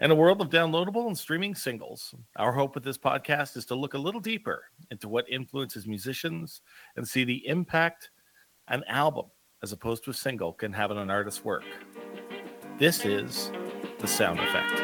In a world of downloadable and streaming singles, our hope with this podcast is to look a little deeper into what influences musicians and see the impact an album, as opposed to a single, can have on an artist's work. This is the sound effect.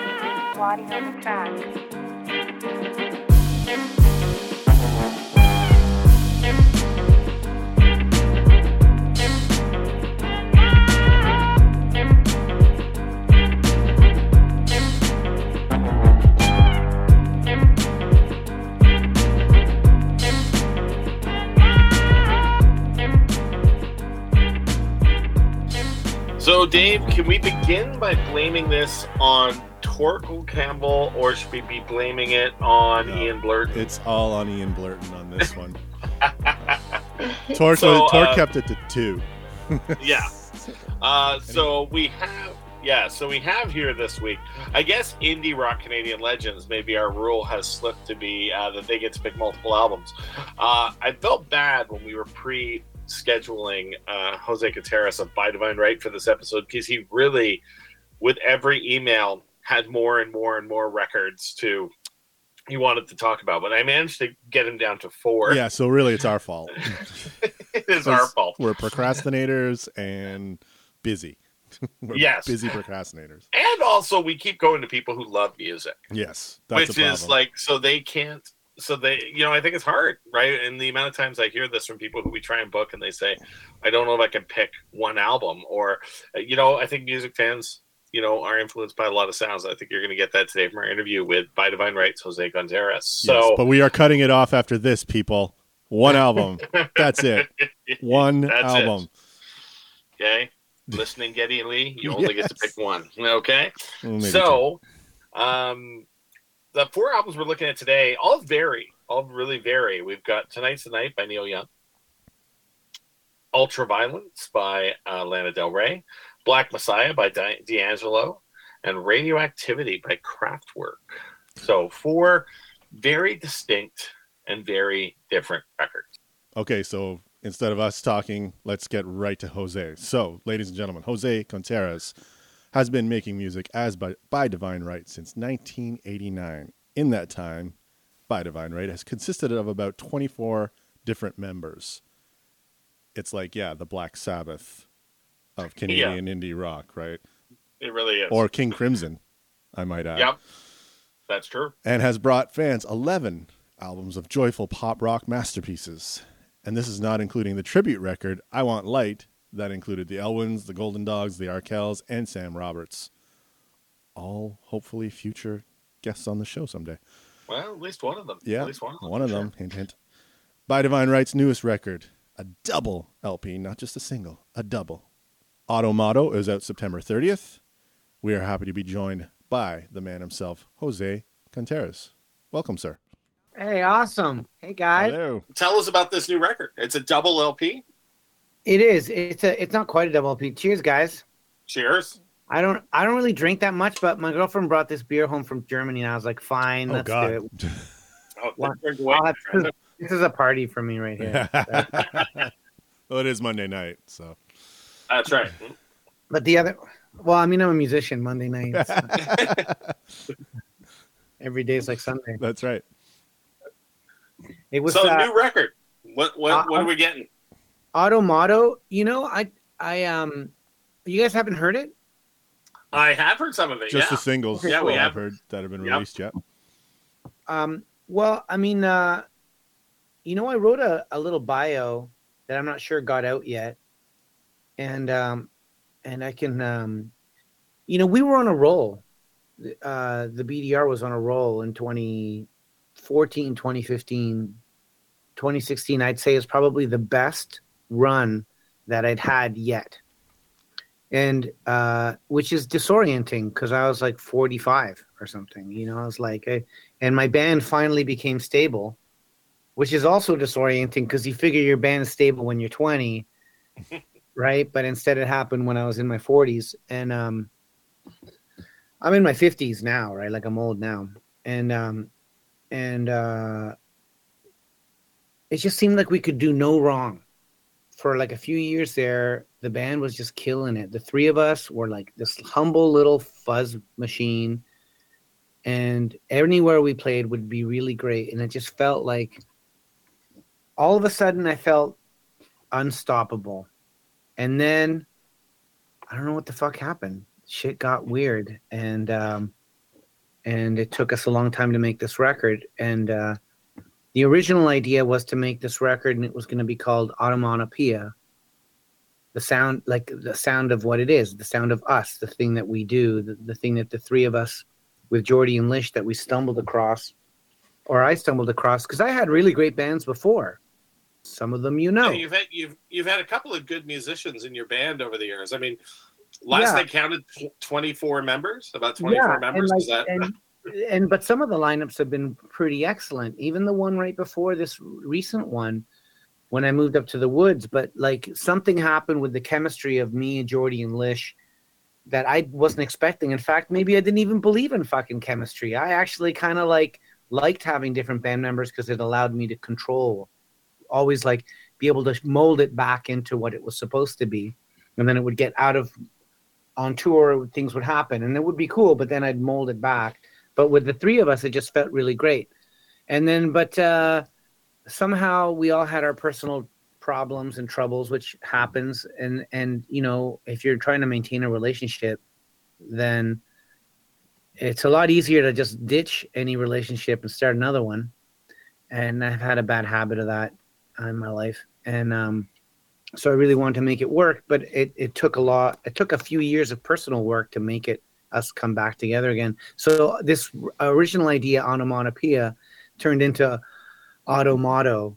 So, Dave, can we begin by blaming this on Torquil Campbell, or should we be blaming it on No. Ian Blurt? It's all on Ian Blurton on this one. Torque, So, Torque uh, kept it to two. yeah. Uh, so we have, yeah. So we have here this week. I guess indie rock Canadian legends. Maybe our rule has slipped to be uh, that they get to pick multiple albums. Uh, I felt bad when we were pre scheduling uh, Jose Gutierrez of By Divine Right for this episode because he really, with every email, had more and more and more records to he wanted to talk about. But I managed to get him down to four. Yeah, so really it's our fault. it is our fault. We're procrastinators and busy. We're Yes. busy procrastinators. And also, we keep going to people who love music. Yes, that's which is like so they can't so they you know i think it's hard right and the amount of times i hear this from people who we try and book and they say i don't know if i can pick one album or uh, you know i think music fans you know are influenced by a lot of sounds i think you're going to get that today from our interview with by divine rights jose gonzalez so Yes, but we are cutting it off after this, people. One album. That's it. One That's it. album. okay listening geddy lee you only get to pick one okay Well, maybe two. so um the four albums we're looking at today all vary all really vary. We've got tonight's the night by neil young ultraviolence by uh, lana del rey black messiah by Di- d'angelo and radioactivity by kraftwerk. So four very distinct and very different records. Okay, so instead of us talking, let's get right to Jose. So, ladies and gentlemen, Jose Contreras has been making music as by, by Divine Right since 1989. In that time, by Divine Right has consisted of about 24 different members. It's like, yeah, the Black Sabbath of Canadian indie rock, right? it really is Or King Crimson, I might add. yep that's true and has brought fans 11 albums of joyful pop rock masterpieces. And this is not including the tribute record, I Want Light, that included the Elwins, the Golden Dogs, the Arkells, and Sam Roberts. All hopefully future guests on the show someday. well at least one of them Yeah, at least one of them one of sure. them, hint, hint. By Divine Right's newest record, a double LP, not just a single, a double. Otto Motto is out September 30th. We are happy to be joined by the man himself, Jose Contreras. Welcome, sir. Hey, awesome. Hey guys. Hello. tell us about this new record. It's a double LP. It is. It's a it's not quite a double LP. Cheers, guys. Cheers. I don't I don't really drink that much, but my girlfriend brought this beer home from Germany and I was like, fine, Oh, let's God. do it. Oh, What? drink away, I'll have friend. this is a party for me right here. well, it is Monday night, so That's right. but the other well, I mean I'm a musician Monday nights. Every day is like Sunday. that's right. It was so uh, new record. What what uh, what are we getting? Otto Motto. You know, I I um you guys haven't heard it? I have heard some of it. Just yeah. the singles Yeah, we have. I've heard that have been Yep. released yet. Um, well, I mean, uh, you know, I wrote a, a little bio that I'm not sure got out yet, and um, and I can, um, you know, we were on a roll. Uh, the BDR was on a roll in 2014, 2015, 2016. I'd say is probably the best run that I'd had yet, and uh, which is disorienting because I was like 45 or something. You know, I was like, I, and my band finally became stable, which is also disorienting because you figure your band is stable when you're 20, right? But instead, it happened when I was in my 40s, and um, I'm in my 50s now, right? Like I'm old now, and um, and uh, it just seemed like we could do no wrong for like a few years there. The band was just killing it. The three of us were like this humble little fuzz machine and anywhere we played would be really great. And it just felt like all of a sudden I felt unstoppable. And then I don't know what the fuck happened. Shit got weird, and um, and it took us a long time to make this record. And uh, the original idea was to make this record, and it was going to be called Automatopoeia. The sound, like the sound of what it is, the sound of us, the thing that we do, the, the thing that the three of us with Jordy and Lish that we stumbled across, or I stumbled across, because I had really great bands before. Some of them you know. Yeah, you've had you've you've had a couple of good musicians in your band over the years. I mean, last Yeah. I counted, twenty four members. About twenty four members. And, Is like, that and, and but some of the lineups have been pretty excellent. Even the one right before this recent one, when I moved up to the woods. But like something happened with the chemistry of me and Jordy and Lish that I wasn't expecting. In fact, maybe I didn't even believe in fucking chemistry. I actually kind of like liked having different band members because it allowed me to control, always like be able to mold it back into what it was supposed to be, and then it would get out of on tour. Things would happen, and it would be cool. But then I'd mold it back. But with the three of us, it just felt really great. And then, but uh, somehow we all had our personal problems and troubles, which happens. And and you know, if you're trying to maintain a relationship, then it's a lot easier to just ditch any relationship and start another one. And I've had a bad habit of that in my life. And um, so I really wanted to make it work, but it, it took a lot. It took a few years of personal work to make it us come back together again. So this original idea, onomatopoeia, turned into automato,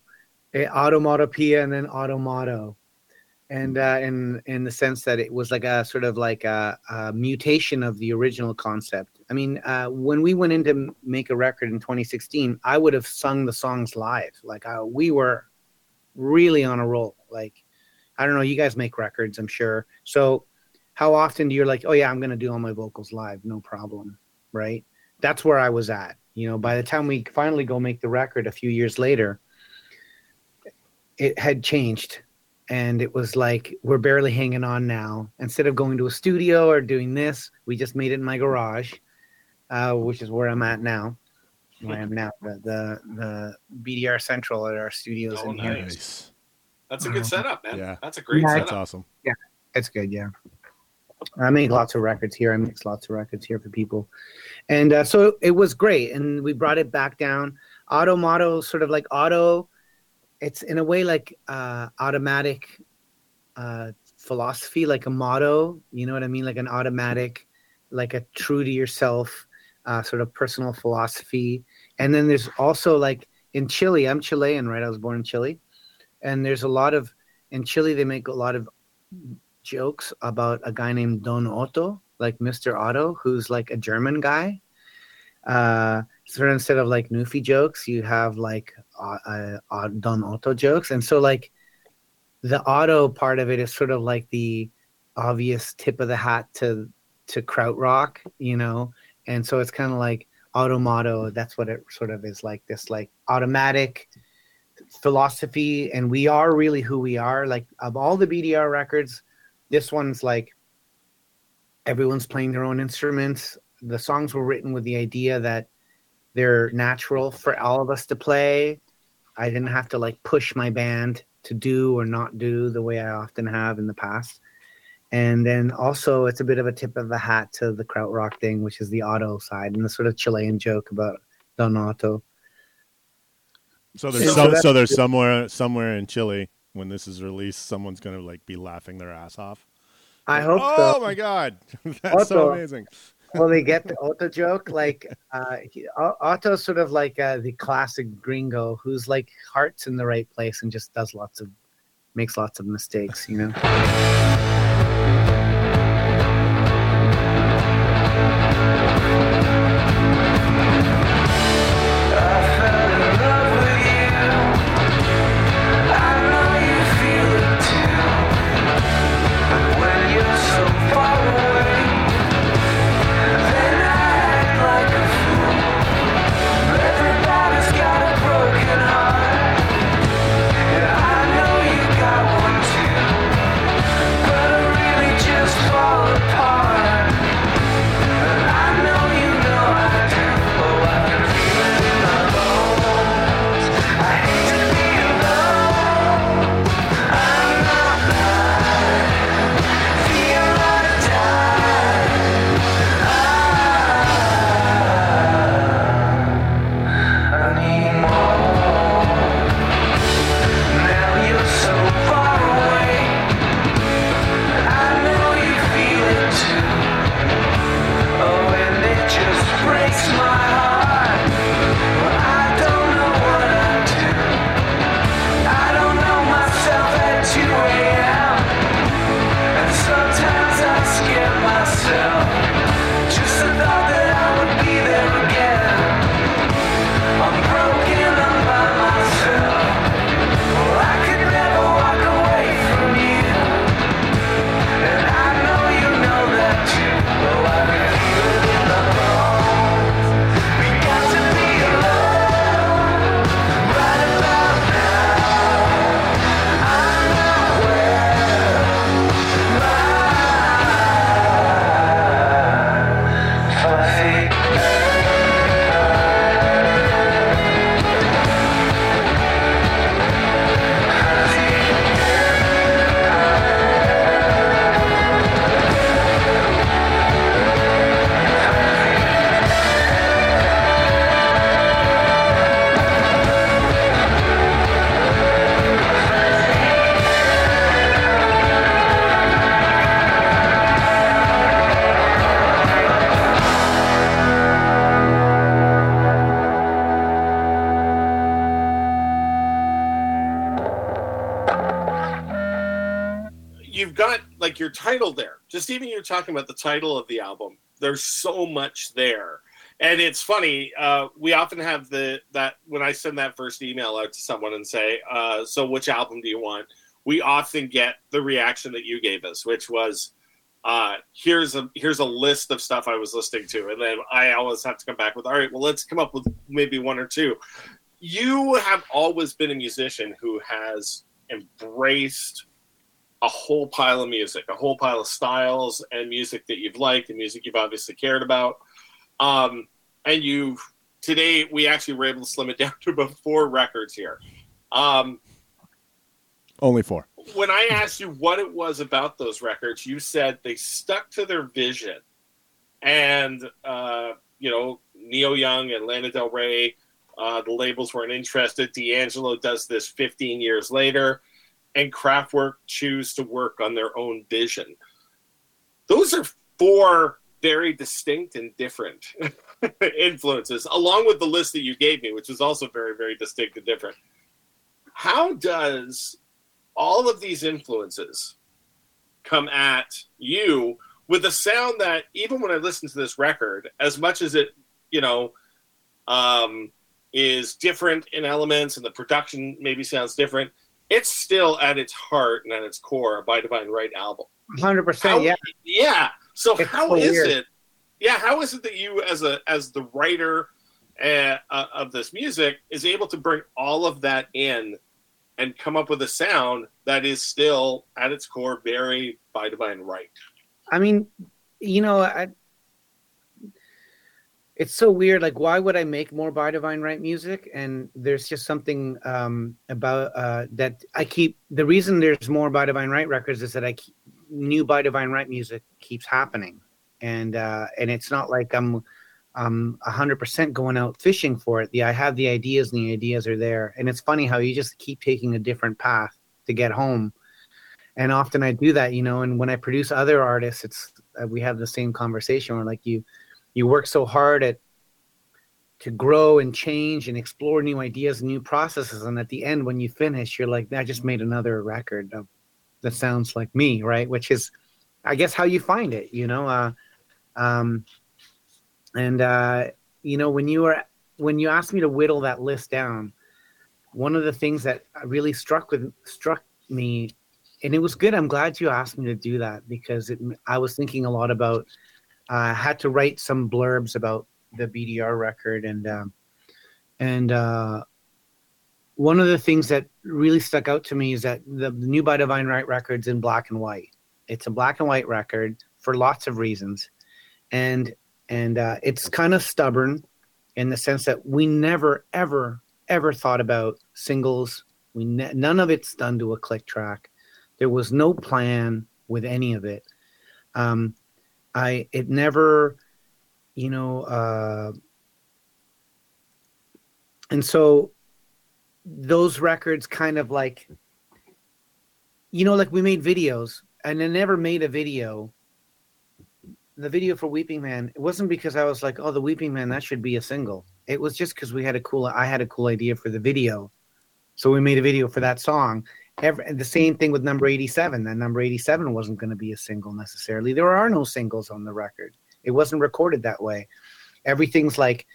eh, automatopoeia, and then automato, and uh, in in the sense that it was like a sort of like a, a mutation of the original concept. I mean, uh, when we went in to make a record in 2016, I would have sung the songs live. Like uh, we were really on a roll. Like I don't know, you guys make records, I'm sure. So how often do you're like, oh yeah, I'm gonna do all my vocals live, no problem, right? That's where I was at. You know, by the time we finally go make the record a few years later, it had changed. And it was like we're barely hanging on now. Instead of going to a studio or doing this, we just made it in my garage, uh, which is where I'm at now. Where I am now, the the, the BDR Central at our studios Oh, in here. nice. Nice. That's a good setup, man. Yeah. That's a great Yeah, That's awesome. Yeah, It's good, yeah. I make lots of records here. I mix lots of records here for people, and uh, so it was great. And we brought it back down. Auto motto, sort of like auto. It's in a way like uh, automatic uh, philosophy, like a motto. You know what I mean? Like an automatic, like a true to yourself uh, sort of personal philosophy. And then there's also like in Chile. I'm Chilean, right? I was born in Chile, and there's a lot of in Chile they make a lot of jokes about a guy named Don Otto, like Mr. Otto, who's like a German guy. Uh, so instead of like Newfie jokes, you have like uh, uh, uh, Don Otto jokes, and so like the Otto part of it is sort of like the obvious tip of the hat to to krautrock, you know, and so it's kind of like automato. That's what it sort of is like. This like automatic philosophy, and we are really who we are. Like of all the BDR records, this one's like everyone's playing their own instruments. The songs were written with the idea that they're natural for all of us to play. I didn't have to like push my band to do or not do the way I often have in the past. And then also, it's a bit of a tip of the hat to the krautrock thing, which is the auto side and the sort of Chilean joke about Don Otto. So there's So some, that's- so there's somewhere somewhere in Chile when this is released, someone's gonna like be laughing their ass off. I hope oh so. my god, that's so amazing. well, they get the Otto joke. Like, uh, he, Otto's sort of like uh, the classic gringo who's like heart's in the right place and just does lots of, makes lots of mistakes, you know? Even you're talking about the title of the album. There's so much there, and it's funny. Uh, we often have the that when I send that first email out to someone and say, uh, "So which album do you want?" We often get the reaction that you gave us, which was, uh, "Here's a here's a list of stuff I was listening to," and then I always have to come back with, "All right, well, let's come up with maybe one or two. You have always been a musician who has embraced a whole pile of music, a whole pile of styles and music that you've liked and music you've obviously cared about. Um, and you today we actually were able to slim it down to about four records here. Um, Only four. when I asked you what it was about those records, you said they stuck to their vision. And, uh, you know, Neil Young and Lana Del Rey, uh, the labels weren't interested. D'Angelo does this 15 years later, and Kraftwerk choose to work on their own vision. Those are four very distinct and different influences, along with the list that you gave me, which is also very, very distinct and different. How does all of these influences come at you with a sound that even when I listen to this record, as much as it, you know, um, is different in elements and the production maybe sounds different, it's still at its heart and at its core a by Divine Right album. Hundred How- percent. Yeah. Yeah. So It's how so is weird. it? Yeah, how is it that you, as a as the writer uh, uh, of this music, is able to bring all of that in and come up with a sound that is still at its core very by Divine Right? I mean, you know, I, it's so weird. Like, why would I make more by divine right music? And there's just something um, about uh, that I keep. The reason there's more by divine right records is that I keep, new by divine right music keeps happening, and uh, and it's not like I'm hundred percent going out fishing for it. The I have the ideas, and the ideas are there. And it's funny how you just keep taking a different path to get home and often I do that, you know. And when I produce other artists, it's uh, we have the same conversation where like you you work so hard at to grow and change and explore new ideas and new processes, and at the end, when you finish, you're like, I just made another record of, that sounds like me, right? Which is, I guess, how you find it, you know. Uh, um, and uh, you know, when you were when you asked me to whittle that list down, one of the things that really struck with struck me and it was good. I'm glad you asked me to do that because it, I was thinking a lot about. I had to write some blurbs about the BDR record, and um, and uh, one of the things that really stuck out to me is that the, new by Divine Right record's in black and white. It's a black and white record for lots of reasons, and and uh, it's kind of stubborn in the sense that we never ever ever thought about singles. We ne- none of it's done to a click track. There was no plan with any of it. Um, I it never, you know, uh, and so those records kind of like, you know, like we made videos and I never made a video. The video for Weeping Man, it wasn't because I was like, oh, the Weeping Man, that should be a single. It was just because we had a cool, I had a cool idea for the video. So we made a video for that song Every, the same thing with number 87 that number 87 wasn't going to be a single necessarily. There are no singles on the record. It wasn't recorded that way. Everything's like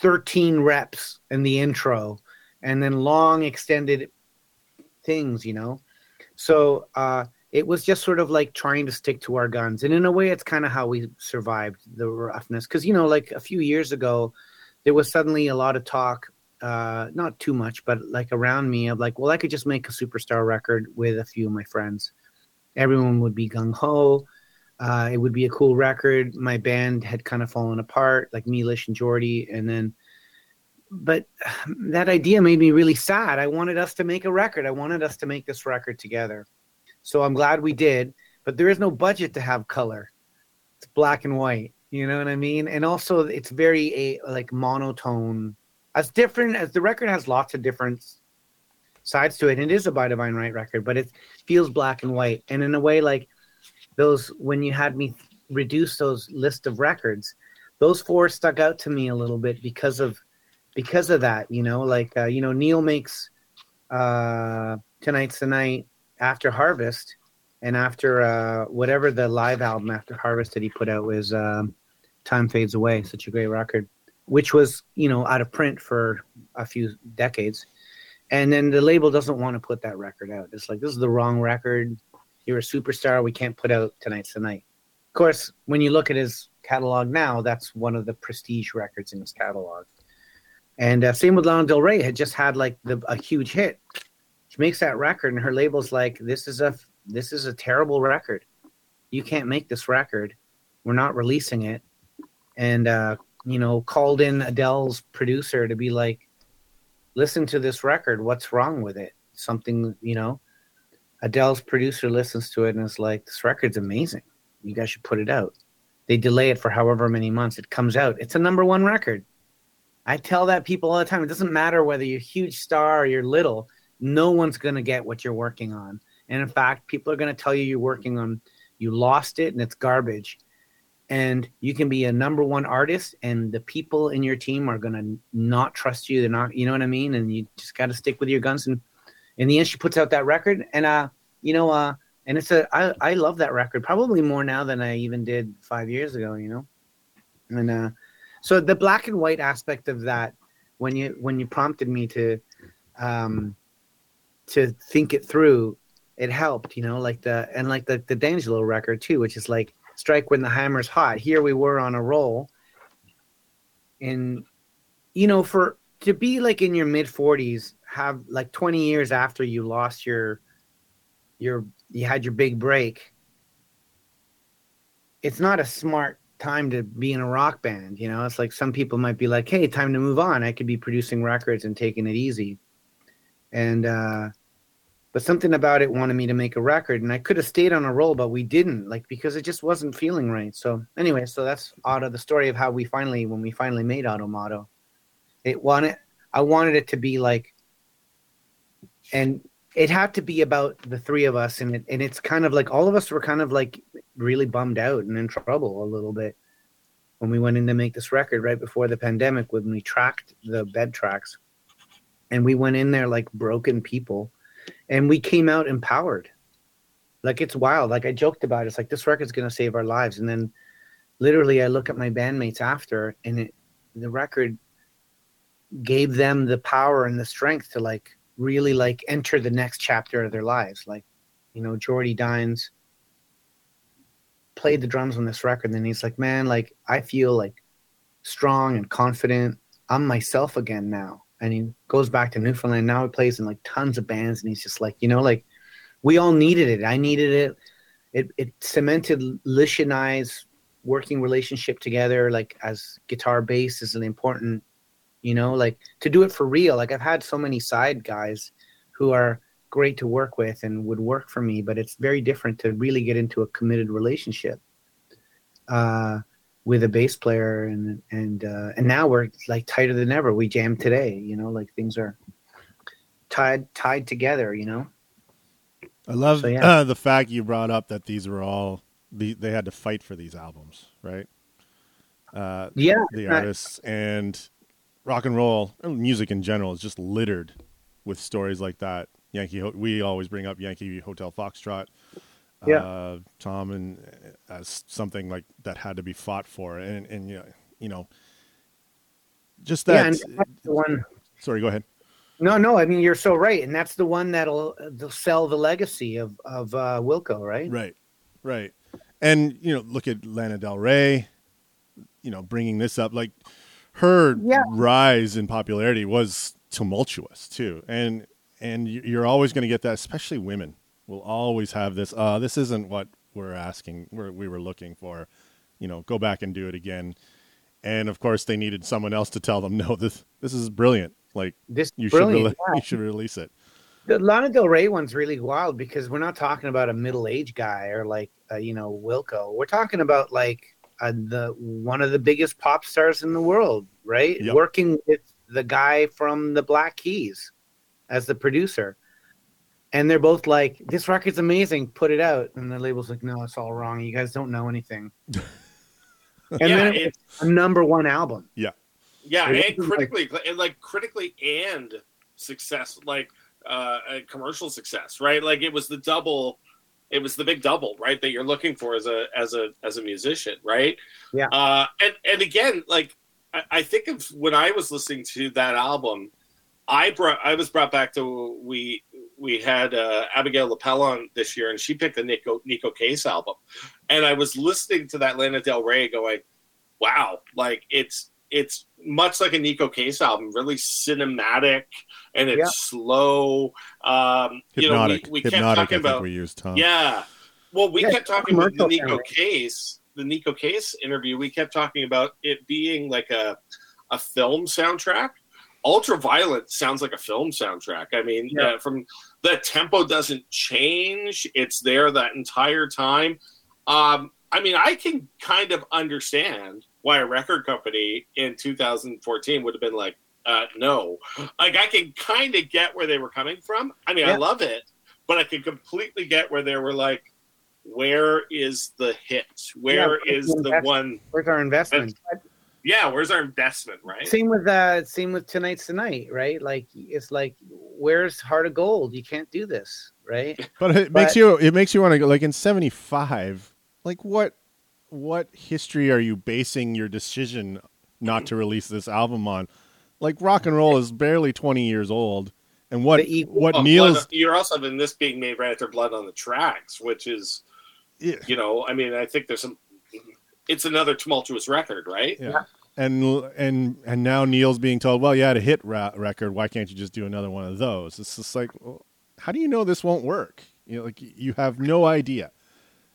13 reps in the intro and then long extended things you know? So uh it was just sort of like trying to stick to our guns. And in a way it's kind of how we survived the roughness. Because you know like a few years ago there was suddenly a lot of talk uh not too much but like around me of like well i could just make a superstar record with a few of my friends everyone would be gung-ho Uh, it would be a cool record. My band had kind of fallen apart, like Milish and Jordy, and then, but that idea made me really sad. I wanted us to make a record. I wanted us to make this record together. So I'm glad we did. But there is no budget to have color. It's black and white. You know what I mean? And also, it's very a like monotone. As different as the record has lots of different sides to it. And it is a by Divine Right record, but it feels black and white. And in a way, like those when you had me reduce those list of records, those four stuck out to me a little bit because of because of that. You know, like uh, you know, Neil makes uh, tonight's the night after Harvest, and after uh, whatever the live album after Harvest that he put out was um, Time Fades Away, such a great record, which was you know out of print for a few decades, and then the label doesn't want to put that record out. It's like this is the wrong record. You're a superstar. We can't put out Tonight's the Night. Of course, when you look at his catalog now, that's one of the prestige records in his catalog. And uh, same with Lana Del Rey had just had like the, a huge hit. She makes that record, and her label's like, "This is a this is a terrible record. You can't make this record. We're not releasing it." And uh, you know, called in Adele's producer to be like, "Listen to this record. What's wrong with it? Something you know." Adele's producer listens to it and is like, "This record's amazing. You guys should put it out." They delay it for however many months. It comes out. It's a number one record. I tell that people all the time. It doesn't matter whether you're a huge star or you're little. No one's going to get what you're working on. And in fact, people are going to tell you you're working on, you lost it and it's garbage. And you can be a number one artist, and the people in your team are going to not trust you. They're not, you know what I mean? And you just got to stick with your guns. And in the end, she puts out that record. And, uh, you know, uh, and it's a, I, I love that record probably more now than I even did five years ago, you know? And, uh, so the black and white aspect of that when you when you prompted me to um to think it through it helped you know like the and like the the D'Angelo record too which is like strike when the hammer's hot here we were on a roll and you know for to be like in your mid 40s have like 20 years after you lost your your you had your big break it's not a smart time to be in a rock band. You know, it's like some people might be like, "Hey, time to move on. I could be producing records and taking it easy." And uh, but something about it wanted me to make a record, and I could have stayed on a roll, but we didn't, like because it just wasn't feeling right. So anyway, so that's Auto, the story of how we finally, when we finally made Otto Motto, it wanted, I wanted it to be like, and it had to be about the three of us, and it, and it's kind of like all of us were kind of like really bummed out and in trouble a little bit when we went in to make this record right before the pandemic when we tracked the bed tracks. And we went in there like broken people and we came out empowered. Like it's wild. Like i joked about it. It's like this record's to save our lives. And then literally i look at my bandmates after and it the record gave them the power and the strength to like really like enter the next chapter of their lives. Like you know jordy dines played the drums on this record and he's like man like i feel like strong and confident. I'm myself again now and he goes back to newfoundland. Now he plays in like tons of bands and he's just like you know like we all needed it. I needed it. It, it cemented lish and i's working relationship together like as guitar bass is an important you know like to do it for real. Like i've had so many side guys who are great to work with and would work for me, but it's very different to really get into a committed relationship. Uh, with a bass player, and and uh, and now we're like tighter than ever. We jam today, you know, like things are tied tied together, you know. I love So, yeah. uh, the fact you brought up that these were all the, they had to fight for these albums, right? Uh, Yeah, the I- artists and rock and roll music in general is just littered with stories like that. Yankee, we always bring up Yankee Hotel Foxtrot. Yeah. Uh, Tom and uh, as something like that had to be fought for, and and you know, you know, just yeah, that. and that's the one. sorry, go ahead. No, no, I mean you're so right, and that's the one that'll they'll sell the legacy of of uh, Wilco, right? Right, right. And you know, look at Lana Del Rey. You know, bringing this up, like her Yeah. rise in popularity was tumultuous too, and and you're always going to get that, especially women will always have this. Uh, this isn't what we're asking, were, we were looking for, you know, go back and do it again. And of course, they needed someone else to tell them, no, this this is brilliant. Like This you should rele- you should release it. The Lana Del Rey one's really wild because we're not talking about a middle-aged guy or like uh, you know Wilco. We're talking about like uh, the one of the biggest pop stars in the world, right? Yep. Working with the guy from the Black Keys as the producer, and they're both like, "This record's amazing, put it out." And the label's like, "No, it's all wrong. You guys don't know anything." and yeah, then it, it's a number one album. yeah, it and wasn't like- critically, and like critically and success, like uh, a commercial success, right? Like it was the double, it was the big double, right? That you're looking for as a as a as a musician, right? Yeah. Uh, and and again, like I, I think of when I was listening to that album, I brought I was brought back to we we had uh, Abigail Lapell on this year, and she picked the Neko Neko Case album, and I was listening to that Lana Del Rey, going, "Wow!" Like it's it's much like a Neko Case album, really cinematic, and it's Yeah. slow. Um, you know, we, Hypnotic. we kept Hypnotic, I talking think about we used, Tom. yeah. Well, we Yeah, kept talking about the Neko sounding. Case, the Neko Case interview. We kept talking about it being like a a film soundtrack. Ultraviolet sounds like a film soundtrack. I mean, Yeah. uh, from the tempo doesn't change; it's there that entire time. Um, I mean, I can kind of understand why a record company in 2014 would have been like, uh, "No," like I can kind of get where they were coming from. I mean, I love it, but I can completely get where they were like, "Where is the hit? Where Yeah, is the investment. one? Where's our investment? Yeah, where's our investment? Right? Same with uh same with tonight's tonight, right? Like it's like where's Heart of Gold? You can't do this, right? But it But- makes you it makes you want to go like in 75 like what what history are you basing your decision not to release this album on? Like rock and roll is barely 20 years old and what The what Well, Neil's Blood- you're also having this being made right after Blood on the Tracks, which is, Yeah. you know, I mean, I think there's some. It's another tumultuous record, right? yeah. And and and now Neil's being told, "Well, you had a hit ra- record. Why can't you just do another one of those?" It's just like, well, how do you know this won't work? You know, like you have no idea.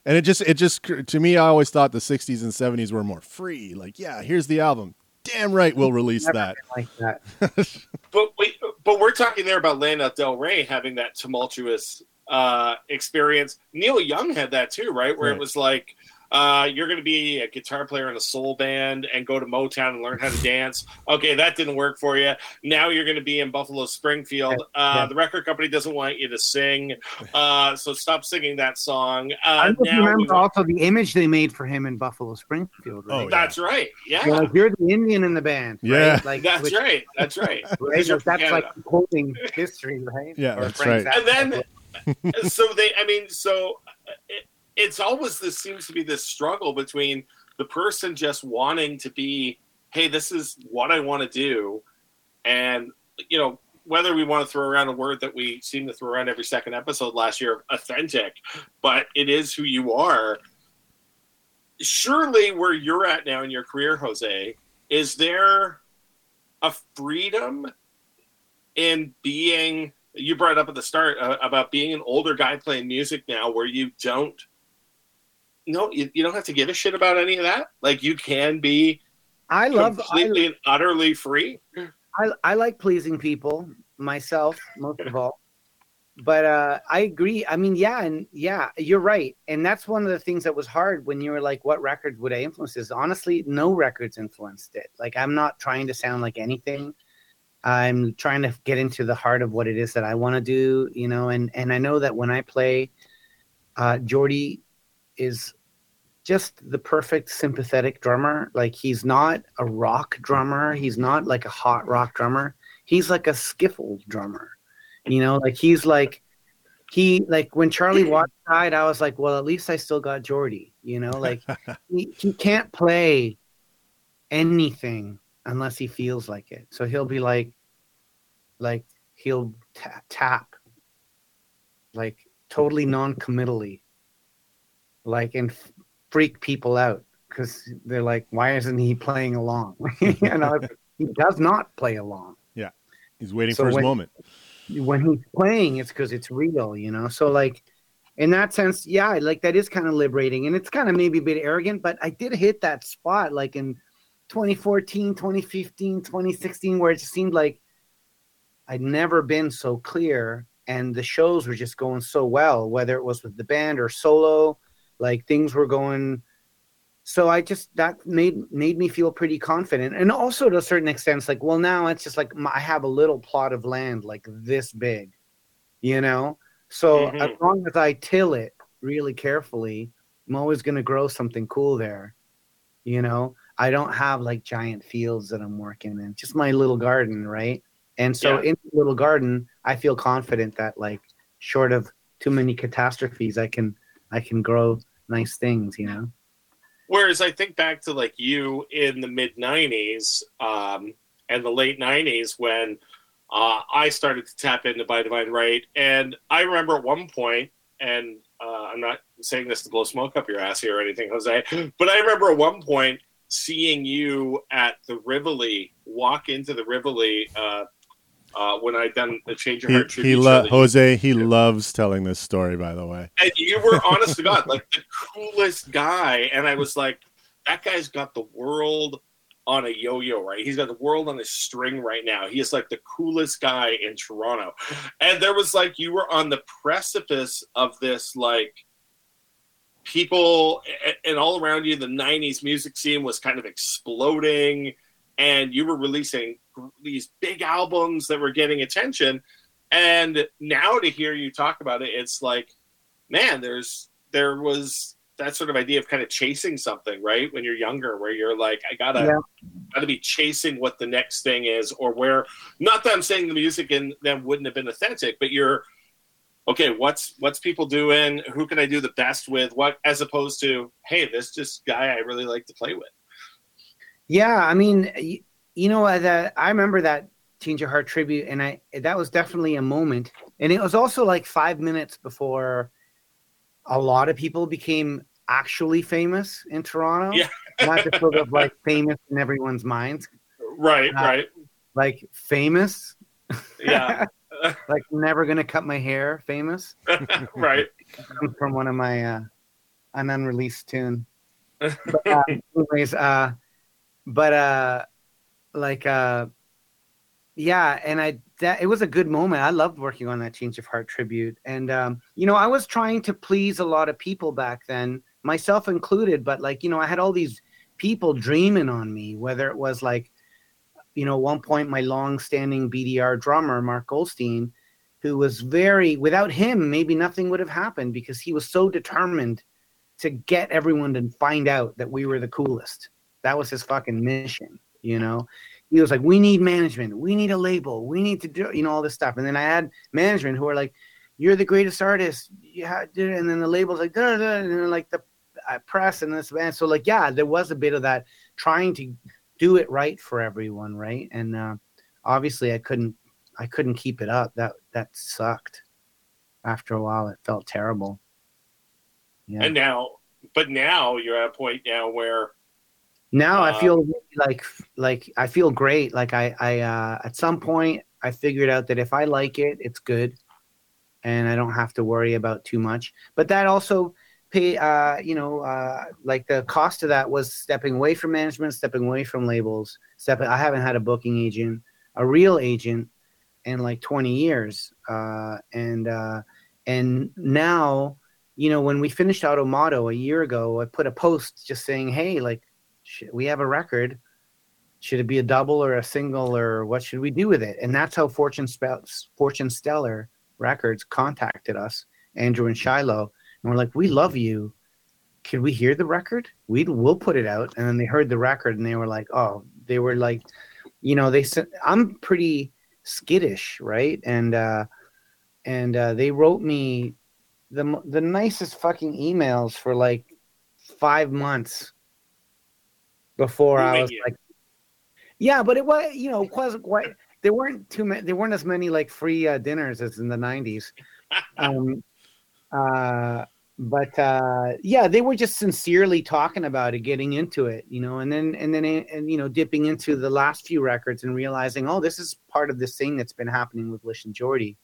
And it just it just to me, I always thought the '60s and '70s were more free. Like, yeah, here's the album. Damn right, we'll release Never that. like that. But we, but we're talking there about Lana Del Rey having that tumultuous uh, experience. Neil Young had that too, right? Where Right. it was like, uh, you're going to be a guitar player in a soul band and go to Motown and learn how to dance. Okay, that didn't work for you. Now you're going to be in Buffalo Springfield. Uh, Yeah. The record company doesn't want you to sing, uh, so stop singing that song. I Uh, don't know if you now remember want- also the image they made for him in Buffalo Springfield, right? Oh, yeah. that's right. Yeah, They're like, you're the Indian in the band. Yeah. Right? Like that's which- right. That's right. right? Because you're Like, from that's like quoting history, right? Yeah, Or that's Frank right. Zappa. And then so they i mean so it, it's always this seems to be this struggle between the person just wanting to be hey this is what i want to do. And you know whether we want to throw around a word that we seem to throw around every second episode last year authentic but it is who you are surely where you're at now in your career jose is there a freedom in being you brought up at the start uh, about being an older guy playing music now where you don't no you, you don't have to give a shit about any of that. Like you can be I love I, completely and utterly free. I, I like pleasing people myself most of all. But uh i agree. I mean yeah and yeah you're right. And that's one of the things that was hard when you were like what record would i influence? This honestly no records influenced it. Like i'm not trying to sound like anything. I'm trying to get into the heart of what it is that i want to do you know and and i know that when i play uh jordy is just the perfect sympathetic drummer. Like he's not a rock drummer. He's not like a hot rock drummer. He's like a skiffle drummer you know? Like he's like he like when charlie watts died i was like well at least i still got jordy you know? Like he, he can't play anything unless he feels like it. So he'll be like like he'll ta- tap like totally non-committally like and f- freak people out because they're like why isn't he playing along? You know he does not play along. Yeah, He's waiting So for his when- moment. when he's playing it's because it's real you know? So like in that sense, yeah, like that is kind of liberating and it's kind of maybe a bit arrogant, but I did hit that spot like in 2014, 2015, 2016, where it just seemed like I'd never been so clear and the shows were just going so well, whether it was with the band or solo, like things were going. So I just that made made me feel pretty confident, and also to a certain extent, it's like, well, now it's just like I have a little plot of land like this big, you know. So Mhm. as long as I till it really carefully, I'm always going to grow something cool there, you know. I don't have like giant fields that I'm working in, just my little garden, right? And so Yeah. in the little garden, I feel confident that like short of too many catastrophes, I can I can grow nice things, you know. Whereas I think back to like you in the mid '90s um, and the late '90s when uh, I started to tap into By Divine Right, and I remember at one point, and uh, I'm not saying this to blow smoke up your ass here or anything, Jose, but I remember at one point seeing you at the Rivoli, walk into the Rivoli uh, uh, when I'd done the Change of Heart he tribute show lo- Jose, he loves telling this story, by the way. and you were honest to God, like the coolest guy. And I was like, that guy's got the world on a yo-yo, right? He's got the world on a string right now. He is like the coolest guy in Toronto. And there was like you were on the precipice of this like people and all around you the 90s music scene was kind of exploding and you were releasing these big albums that were getting attention. And now to hear you talk about it it's like man there's there was that sort of idea of kind of chasing something right? When you're younger where you're like i gotta Yeah. gotta be chasing what the next thing is or where not that i'm saying the music in them wouldn't have been authentic but you're okay what's what's people doing? Who can i do the best with? What as opposed to hey this just guy i really like to play with. Yeah, I mean, you, know, uh, that I remember that Change of Heart tribute, and I that was definitely a moment, and it was also like five minutes before a lot of people became actually famous in Toronto. Yeah. not just sort of like famous in everyone's minds, right Uh, right like famous, yeah like never gonna cut my hair, famous. right from one of my uh, an unreleased tune. But, uh, anyways, uh, but uh, like uh, yeah, and I that it was a good moment. I loved working on that Change of Heart tribute, and um, you know, I was trying to please a lot of people back then, myself included. But like, you know, I had all these people dreaming on me, whether it was like, you know, one point my long-standing BDR drummer Mark Goldstein who was very without him maybe nothing would have happened because he was so determined to get everyone to find out that we were the coolest that was his fucking mission you know? He was like we need management. We need a label. We need to do you know all this stuff. And then i had management who are like you're the greatest artist. Yeah and then the label's like duh, duh, and then like the uh, press and this and so like yeah there was a bit of that trying to do it right for everyone right? And uh, obviously i couldn't I couldn't keep it up. That that sucked. After a while, it felt terrible. Yeah. and now but now you're at a point now where now I uh, feel like like I feel great. Like I I uh, at some point I figured out that if I like it, it's good, and I don't have to worry about too much. But that also pay uh you know uh like the cost of that was stepping away from management stepping away from labels stepping i haven't had a booking agent a real agent in like 20 years uh and uh and now you know when we finished Otto Motto a year ago i put a post just saying hey like we have a record? Should it be a double or a single or what should we do with it? And that's how fortune Spe- fortune stellar records contacted us andrew and shiloh and we're like we love you. Could we hear the record? We we'll put it out. And then they heard the record and they were like oh they were like you know they said i'm pretty skittish right? And uh and uh they wrote me the the nicest fucking emails for like five months before i was like yeah but it was you know it wasn't quite there weren't too many there weren't as many like free uh, dinners as in the 90s um uh but uh yeah they were just sincerely talking about it getting into it you know and then and then and you know dipping into the last few records and realizing oh this is part of this thing that's been happening with lish and jordy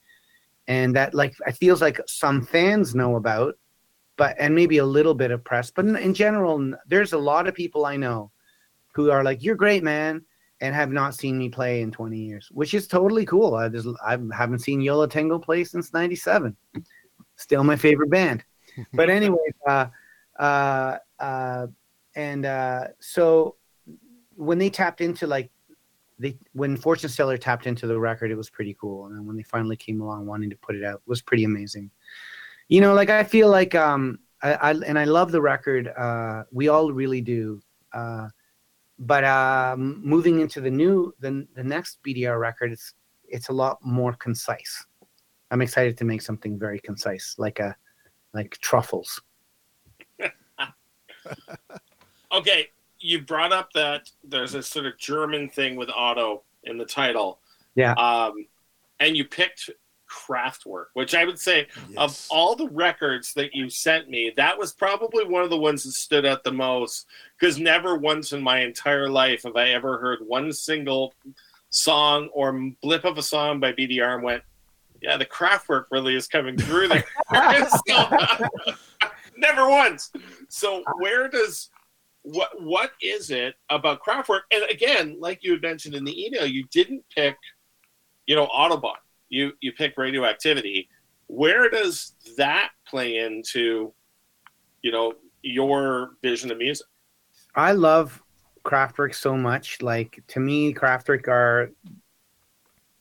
and that like it feels like some fans know about, but and maybe a little bit of press. But in, in general, there's a lot of people I know who are like, "You're great, man," and have not seen me play in 20 years, which is totally cool. I just I haven't seen Yo La Tengo play since '97. Still my favorite band. But anyways, uh, uh, uh, and uh, so when they tapped into like they when Fortune Seller tapped into the record, it was pretty cool. And then when they finally came along wanting to put it out, it was pretty amazing. You know, like I feel like um I, I and I love the record. Uh we all really do. Uh but um moving into the new the the next BDR record, it's it's a lot more concise. I'm excited to make something very concise, like a like truffles. Okay, you brought up that there's a sort of German thing with Otto in the title. Yeah. Um, and you picked Kraftwerk, which I would say of all the records that you sent me, that was probably one of the ones that stood out the most. Because never once in my entire life have I ever heard one single song or blip of a song by BDR and went, "Yeah, the Kraftwerk really is coming through there." So, never once. So where does what what is it about Kraftwerk? And again, like you had mentioned in the email, you didn't pick, you know, Autobahn. You you picked Radioactivity. Where does that play into, you know, your vision of music? I love Kraftwerk so much. Like to me, Kraftwerk are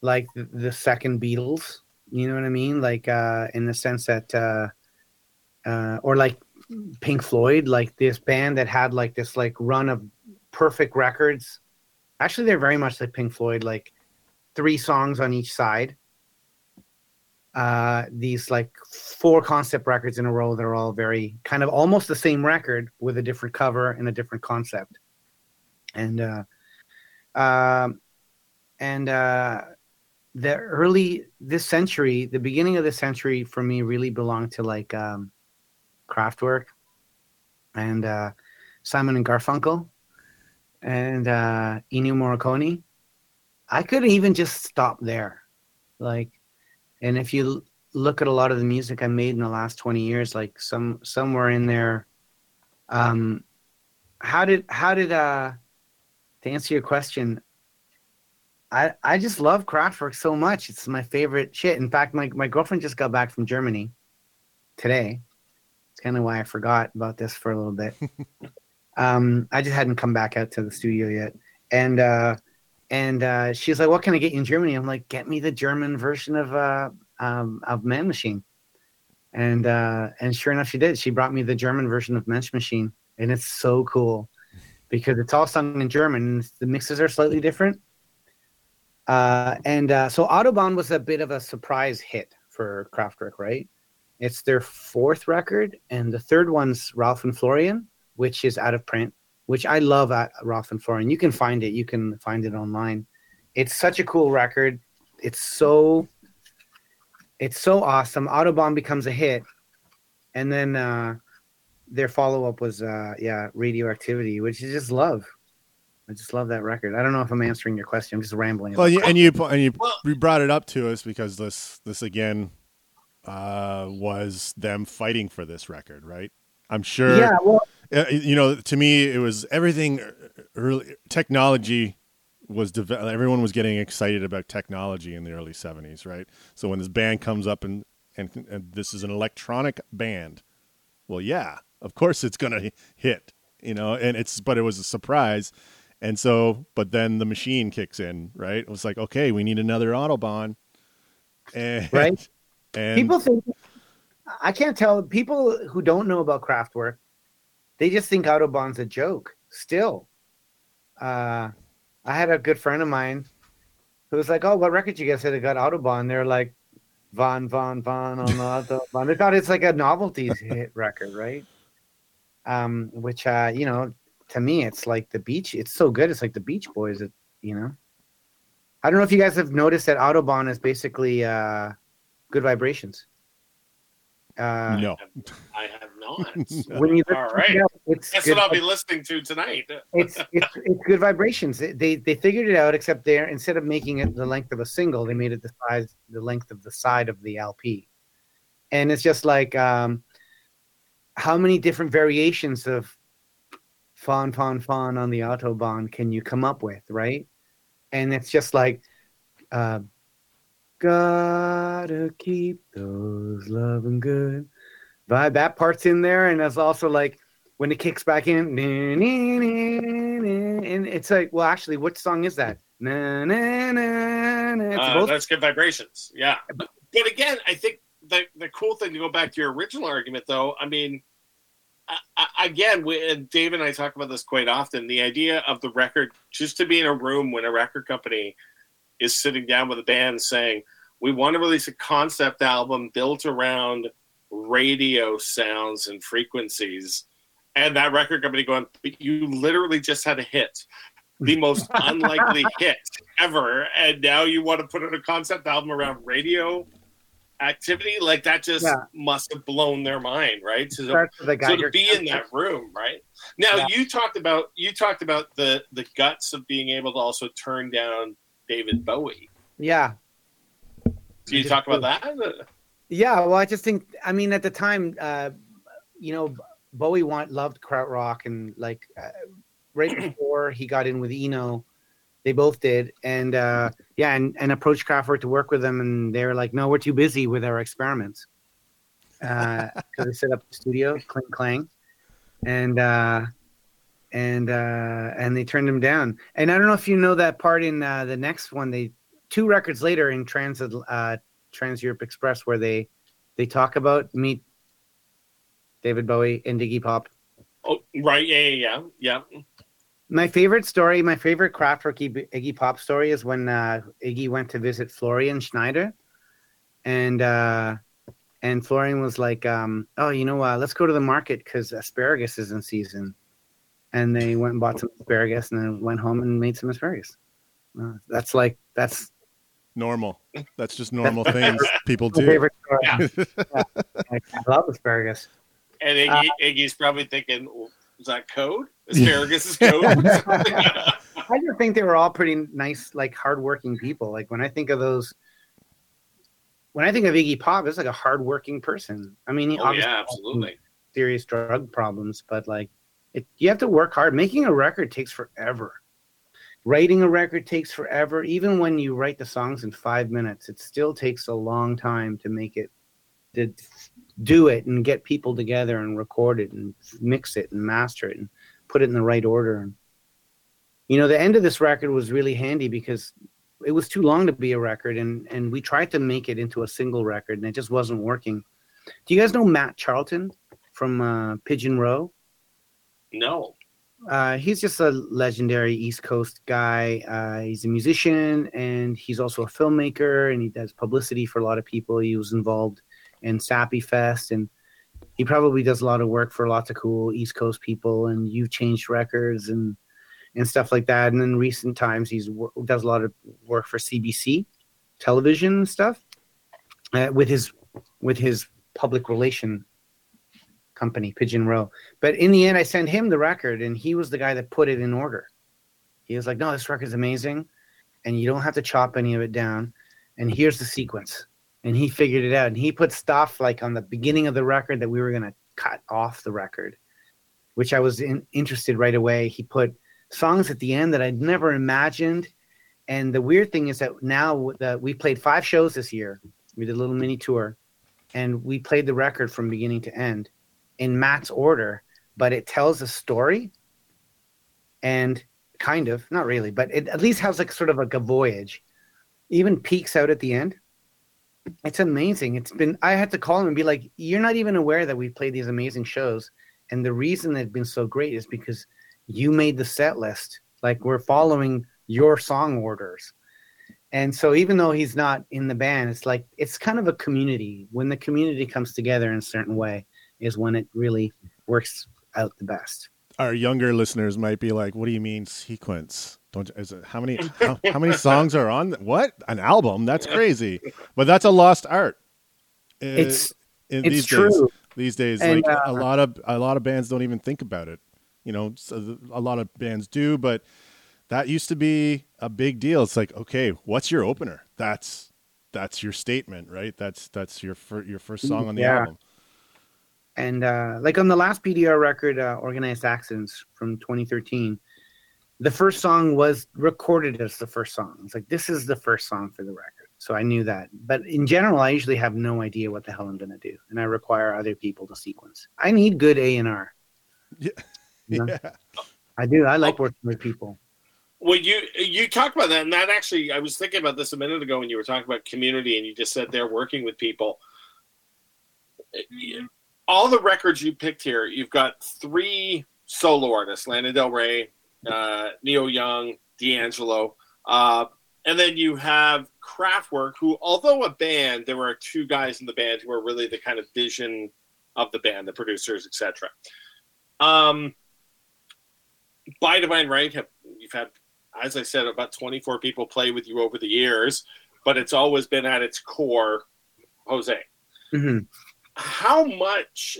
like the, the second Beatles. You know what I mean? Like uh, in the sense that, uh, uh, or like Pink Floyd, like this band that had like this like run of perfect records. Actually, they're very much like Pink Floyd, like three songs on each side. Uh, these like four concept records in a row that are all very kind of almost the same record with a different cover and a different concept. And uh, um, and uh, the early this century, the beginning of this century for me really belonged to like um, Kraftwerk and uh, Simon and Garfunkel and uh, Ennio Morricone. I could even just stop there, like, and if you look at a lot of the music I made in the last twenty years, like some somewhere in there, um, how did how did uh, to answer your question, I I just love Kraftwerk so much. It's my favorite shit. In fact, my my girlfriend just got back from Germany today. It's kind of why I forgot about this for a little bit. um, I just hadn't come back out to the studio yet, and uh, and uh, she's like, "What can I get you in Germany?" I'm like, "Get me the German version of uh, um, of Man Machine." And uh, and sure enough, she did. She brought me the German version of Mensch Machine, and it's so cool because it's all sung in German. The mixes are slightly different. Uh, and uh, so Autobahn was a bit of a surprise hit for Kraftwerk, right? It's their fourth record, and the third one's Ralf and Florian, which is out of print, which I love at Ralf and Florian. You can find it. You can find it online. It's such a cool record. It's so it's so awesome. Autobahn becomes a hit, and then uh, their follow up was uh, yeah, Radioactivity, which is just love. I just love that record. I don't know if I'm answering your question. I'm just rambling. Well, you, and you and you Well- you brought it up to us because this this again uh, was them fighting for this record, right? I'm sure. yeah, well, Uh, you know, to me, it was everything. Uh, uh, early technology was deve- everyone was getting excited about technology in the early '70s, right? So when this band comes up and and, and this is an electronic band, well, yeah, of course it's gonna hit, you know. And it's but it was a surprise, and so but then the machine kicks in, right? It was like, okay, we need another Autobahn, and Right. and people think I can't tell people who don't know about Kraftwerk. They just think Autobahn's a joke. Still, uh, I had a good friend of mine who was like, "Oh, what record you guys said it got Autobahn?" They're like, "Von Von Von on the Autobahn." They thought it's like a novelty hit record, right? Um, which uh, you know, to me, it's like the Beach. It's so good. It's like the Beach Boys. It, you know. I don't know if you guys have noticed that Autobahn is basically uh, good vibrations. Uh, no. I have not. When you All right. Yeah, it's That's good what I'll be listening to tonight. it's, it's it's good vibrations. They- They they figured it out. Except there, instead of making it the length of a single, they made it the size, the length of the side of the LP. And it's just like, um, how many different variations of "Fawn, Fawn, Fawn" on the autobahn can you come up with, right? And it's just like, uh, gotta keep those loving good vibe. That part's in there, and it's also like when it kicks back in, and it's like, well, actually, what song is that? Na, na, na, na. It's Uh, both- that's good vibrations. Yeah. But, but again, I think the, the cool thing to go back to your original argument, though, I mean, I, again, we, and Dave and I talk about this quite often the idea of the record just to be in a room when a record company is sitting down with a band saying, we want to release a concept album built around radio sounds and frequencies. And that record company going, but you literally just had a hit, the most unlikely hit ever. And now you want to put out a concept album around radio activity? Like that just Yeah. must have blown their mind, right? So, so to be in that room, right? Now Yeah. you talked about you talked about the the guts of being able to also turn down David Bowie. Yeah, Do you talk about that? yeah. Well, I just think, I mean, at the time, uh, you know, Bowie want, loved krautrock, and like uh, right before he got in with Eno, they both did, and uh, yeah, and, and approached Kraftwerk to work with them, and they were like, "No, we're too busy with our experiments." Uh, so they set up the studio, clang clang, and uh, and uh, and they turned him down. And I don't know if you know that part in uh, the next one. They two records later in Trans uh, Trans Europe Express where they they talk about meet David Bowie and Iggy Pop. Oh, right. Yeah, yeah, yeah. yeah. My favorite story, my favorite Kraftwerk Iggy, Iggy Pop story is when uh, Iggy went to visit Florian Schneider, and uh, and Florian was like, um, "Oh, you know, uh, let's go to the market because asparagus is in season." And they went and bought some asparagus, and then went home and made some asparagus. Uh, that's like that's Normal. That's just normal things people do. Yeah. Yeah. I, I love asparagus. And Uh, Iggy's probably thinking, "Is that code? Asparagus is code." I just think they were all pretty nice, like hardworking people. Like when I think of those, when I think of Iggy Pop, it's like a hardworking person. I mean, he oh obviously yeah, absolutely. serious drug problems, but like, it, you have to work hard. Making a record takes forever. Writing a record takes forever. Even when you write the songs in five minutes, it still takes a long time to make it, to do it and get people together and record it and mix it and master it and put it in the right order. And you know, the end of this record was really handy because it was too long to be a record, and and we tried to make it into a single record, and it just wasn't working. Do you guys know Matt Charlton from uh, Pigeon Row? No. Uh, he's just a legendary East Coast guy. Uh, he's a musician and he's also a filmmaker and he does publicity for a lot of people. He was involved in Sappy Fest and he probably does a lot of work for lots of cool East Coast people and You've Changed Records and and stuff like that. And in recent times, he's does a lot of work for CBC television and stuff uh, with his with his public relation company, Pigeon Row. But in the end, I sent him the record, and he was the guy that put it in order. He was like, "No, this record's amazing, and you don't have to chop any of it down. And here's the sequence." And he figured it out, and he put stuff like on the beginning of the record that we were gonna cut off the record, which I was in, interested right away. He put songs at the end that I'd never imagined. And the weird thing is that now that we played five shows this year, we did a little mini tour, and we played the record from beginning to end in Matt's order, but it tells a story and kind of, not really, but it at least has like sort of like a voyage. Even peaks out at the end. It's amazing. It's been I had to call him and be like, You're not even aware that we've played these amazing shows. And the reason they've been so great is because you made the set list. Like we're following your song orders. And so even though he's not in the band, it's like it's kind of a community. When the community comes together in a certain way is when it really works out the best. Our younger listeners might be like, "What do you mean sequence? Don't is it how many how, how many songs are on what an album? That's crazy." But that's a lost art. Uh, It's in It's these true. days. These days, And, like uh, a lot of a lot of bands don't even think about it. You know, so a lot of bands do, but that used to be a big deal. It's like, okay, what's your opener? That's that's your statement, right? That's that's your fir- your first song on the Yeah. album. And uh, like on the last BDR record, uh, Organized Accidents from 2013, the first song was recorded as the first song. It's like, this is the first song for the record. So I knew that. But in general, I usually have no idea what the hell I'm going to do. And I require other people to sequence. I need good A&R. Yeah. Yeah. Yeah. I do. I like working with people. Well, you you talked about that, and that actually, I was thinking about this a minute ago when you were talking about community, and you just said they're working with people. All the records you picked here, you've got three solo artists: Lana Del Rey, uh, Neil Young, D'Angelo, uh, and then you have Kraftwerk, who, although a band, there were two guys in the band who are really the kind of vision of the band, the producers, etc. Um, by divine right, have, you've had as I said, about 24 people play with you over the years, but it's always been at its core, Jose. Mhm. How much?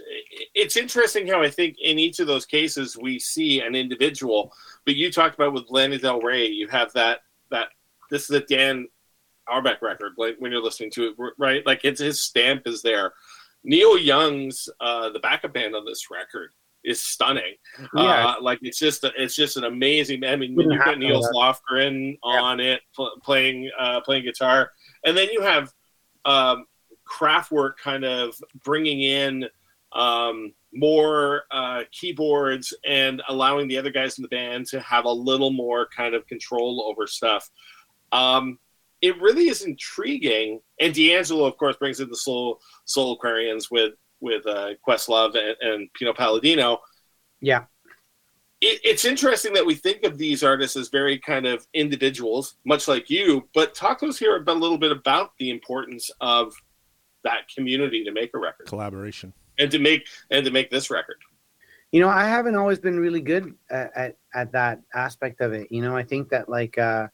It's interesting how I think in each of those cases we see an individual, but you talked about with Lana Del Rey, you have that that this is a Dan Auerbach record like when you're listening to it, right? Like it's his stamp is there. Neil Young's uh, the backup band on this record is stunning. Yeah. Uh, like it's just it's just an amazing. I mean, you've got Nils Lofgren on it pl- playing uh, playing guitar, and then you have um, Kraftwerk kind of bringing in um, more uh, keyboards and allowing the other guys in the band to have a little more kind of control over stuff. Um, it really is intriguing, and D'Angelo, of course, brings in the soul Soulquarians with with uh, Questlove and, and Pino Palladino Yeah. it, it's interesting that we think of these artists as very kind of individuals, much like you. But talk to us here about, a little bit about the importance of that community to make a record Collaboration. and to make and to make this record. You know, I haven't always been really good at, at, at that aspect of it. You know, I think that like uh,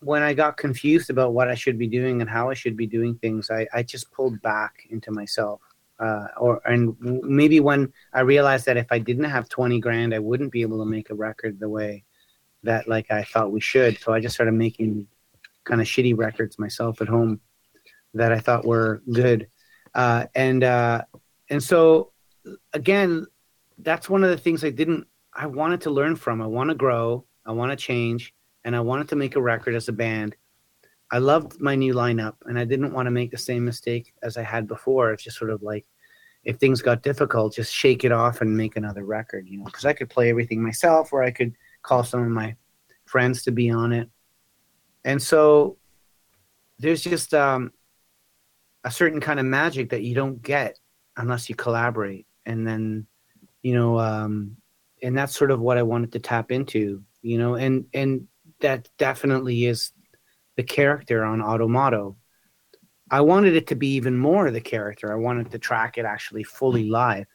when I got confused about what I should be doing and how I should be doing things, I, I just pulled back into myself. Uh, or and maybe when I realized that if I didn't have twenty grand, I wouldn't be able to make a record the way that like I thought we should. So I just started making kind of shitty records myself at home that I thought were good. Uh, and uh, and so again, that's one of the things I didn't. I wanted to learn from. I want to grow. I want to change, and I wanted to make a record as a band. I loved my new lineup, and I didn't want to make the same mistake as I had before. It's just sort of like, if things got difficult, just shake it off and make another record. You know, because I could play everything myself, or I could call some of my friends to be on it. And so, there's just um, a certain kind of magic that you don't get unless you collaborate. And then you know um and that's sort of what i wanted to tap into you know and and that definitely is the character on Otto Motto i wanted it to be even more the character. I wanted to track it actually fully live.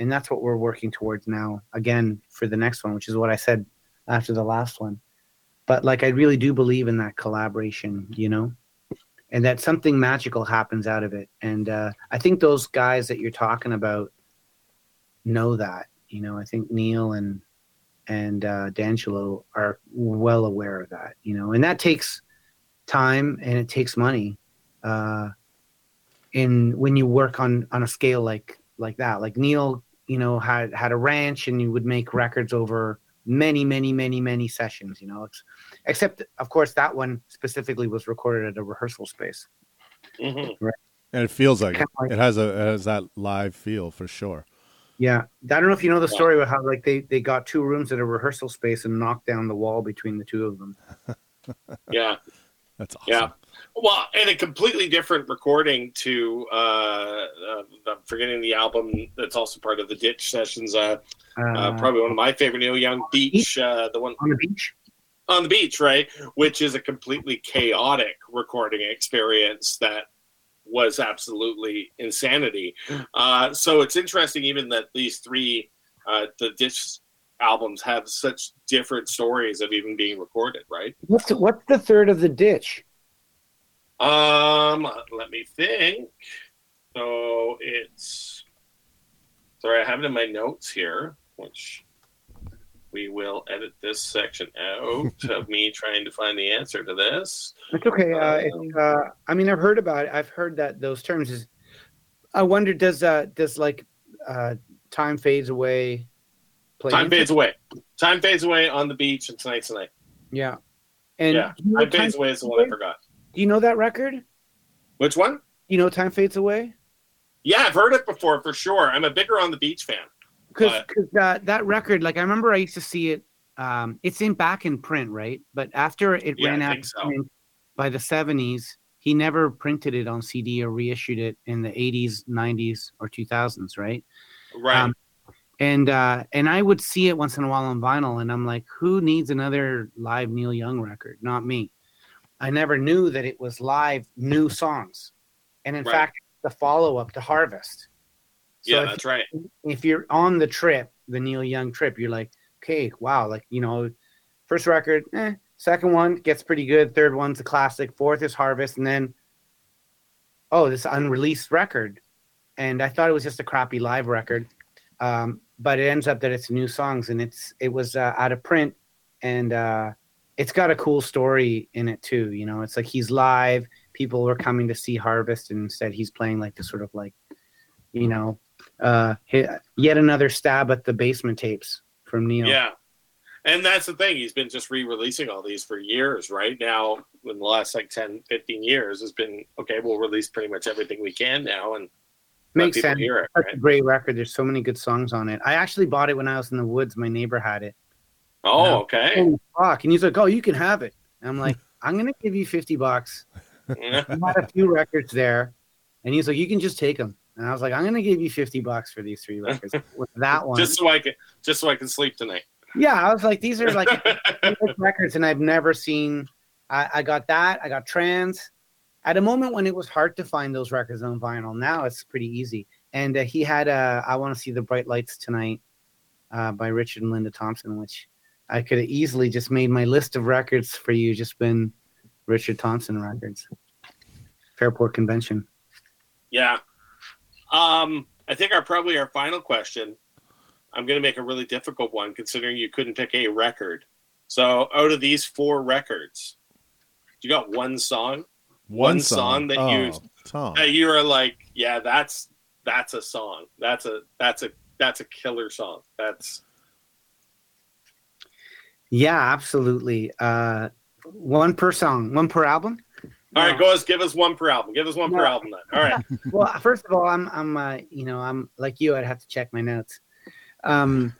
And that's what we're working towards now again for the next one which is what i said after the last one. But like i really do believe in that collaboration you know and that something magical happens out of it. And uh, I think those guys that you're talking about know that. You know, I think Neil and and uh, D'Angelo are well aware of that. You know, and that takes time and it takes money. Uh, in when you work on on a scale like like that, like Neil, you know, had had a ranch and you would make records over many, many, many, many sessions. You know, it's except of course that one specifically was recorded at a rehearsal space. Mhm. And it feels like, Kinda like- it has a it has that live feel for sure. Yeah, I don't know if you know the story about how like they they got two rooms at a rehearsal space and knocked down the wall between the two of them. Yeah. That's awesome. Yeah. Well, and a completely different recording to uh, uh, I'm forgetting the album that's also part of the Ditch sessions. Uh, Uh, uh, probably one of my favorite Neil Young Beach, uh, the one on the beach. On the beach, right? Which is a completely chaotic recording experience that was absolutely insanity. Uh, so it's interesting, even that these three, uh, the Ditch albums, have such different stories of even being recorded, right? What's the, what's the third of the ditch? Um, let me think. So it's sorry, I have it in my notes here, which we will edit this section out of me trying to find the answer to this. It's okay. Uh, it's, uh, I mean, I've heard about it. I've heard that those terms is. I wonder, does uh, does like uh, time fades away? Play Time fades away. Time fades away on the beach and tonight's tonight. Yeah. And yeah, you, know time time fades away is the one I forgot. do you know that record? Which one? You know, time fades away. Yeah, I've heard it before for sure. I'm a bigger on the beach fan. Because that that record like i remember i used to see it um it's in back in print right but after it Yeah, ran out so. by the 70s he never printed it on cd or reissued it in the 80s 90s or 2000s right Right. Um, and uh and i would see it once in a while on vinyl and i'm like who needs another live neil young record not me i never knew that it was live new songs and in Right. fact the follow-up to harvest So yeah, that's right. if you're on the trip, the Neil Young trip, you're like, okay, wow, like you know, first record, eh, second one gets pretty good, third one's a classic, fourth is Harvest, and then oh, this unreleased record, and I thought it was just a crappy live record, um, but it ends up that it's new songs and it's it was uh, out of print, and uh, it's got a cool story in it too. You know, it's like he's live, people were coming to see Harvest, and instead he's playing like this sort of like, you know uh hit, yet another stab at the basement tapes from Neil. Yeah. And that's the thing. He's been just re-releasing all these for years, right? Now, in the last like 10, 15 years, has been, okay, we'll release pretty much everything we can now and makes sense. hear it, Such a great record. There's so many good songs on it. I actually bought it when I was in the woods. My neighbor had it. Oh, okay. Holy fuck! And he's like, "Oh, you can have it." And I'm like, "I'm gonna give you fifty bucks." Yeah. I had a few records there, and he's like, "You can just take them." And I was like, "I'm gonna give you fifty bucks for these three records." With that one, just so I can just so I can sleep tonight. yeah, I was like, "These are like records, and I've never seen. I, I got that. I got Trans. At a moment when it was hard to find those records on vinyl, now it's pretty easy. And uh, he had uh, "I Want to See the Bright Lights Tonight" uh, by Richard and Linda Thompson, which I could have easily just made my list of records for you. Just been Richard Thompson records. Fairport Convention. Yeah. Um, I think our probably our final question. I'm going to make a really difficult one, considering you couldn't pick a record. So, out of these four records, you got one song One song that oh, you- Tom. that you are like, yeah, that's that's a song. That's a that's a that's a killer song. That's Yeah, absolutely. Uh, one per song, one per album. All right. No. Us, give us one per album. Give us one per album then. All right. well first of all i'm i'm uh, you know i'm like you i'd have to check my notes um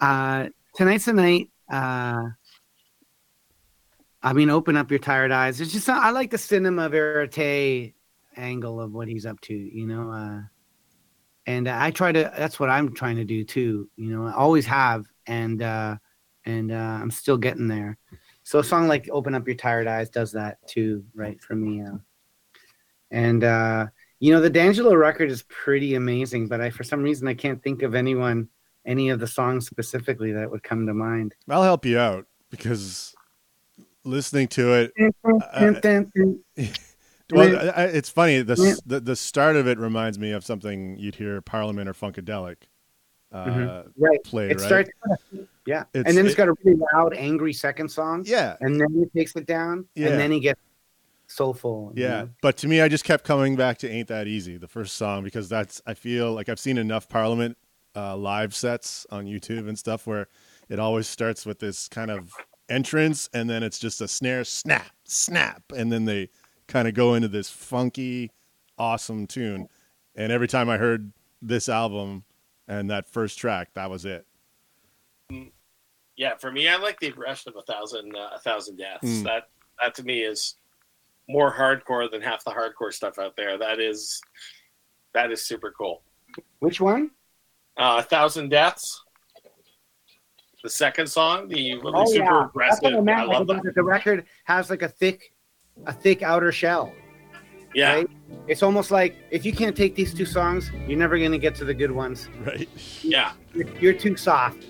uh tonight's the night uh i mean open up your tired eyes it's just i like the cinema verite angle of what he's up to you know uh and i try to that's what i'm trying to do too you know i always have and uh and uh i'm still getting there so a song like open up your tired eyes does that too right for me uh, and uh you know, the D'Angelo record is pretty amazing, but I for some reason I can't think of anyone, any of the songs specifically that would come to mind. I'll help you out because listening to it, well, I, it's funny. The, the the start of it reminds me of something you'd hear Parliament or Funkadelic uh, Mhm. right. play, It right? starts, yeah, It's- and then it's it- got a really loud, angry second song, yeah, and then he takes it down, Yeah. and then he gets soulful. you Yeah, know? but to me, I just kept coming back to "Ain't That Easy," the first song, because that's I feel like I've seen enough Parliament uh, live sets on YouTube and stuff where it always starts with this kind of entrance, and then it's just a snare, snap, snap, and then they kind of go into this funky, awesome tune. And every time I heard this album and that first track, that was it. Yeah, for me, I like the aggression of a thousand uh, a thousand deaths. Mm. That that to me is more hardcore than half the hardcore stuff out there. That is that is super cool. Which one? Uh, a thousand deaths. The second song, the really Oh super yeah, that's aggressive. what I I, love like, that. The record has like a thick, a thick outer shell. Yeah, right? It's almost like if you can't take these two songs, you're never going to get to the good ones. Right? yeah. You're, you're too soft.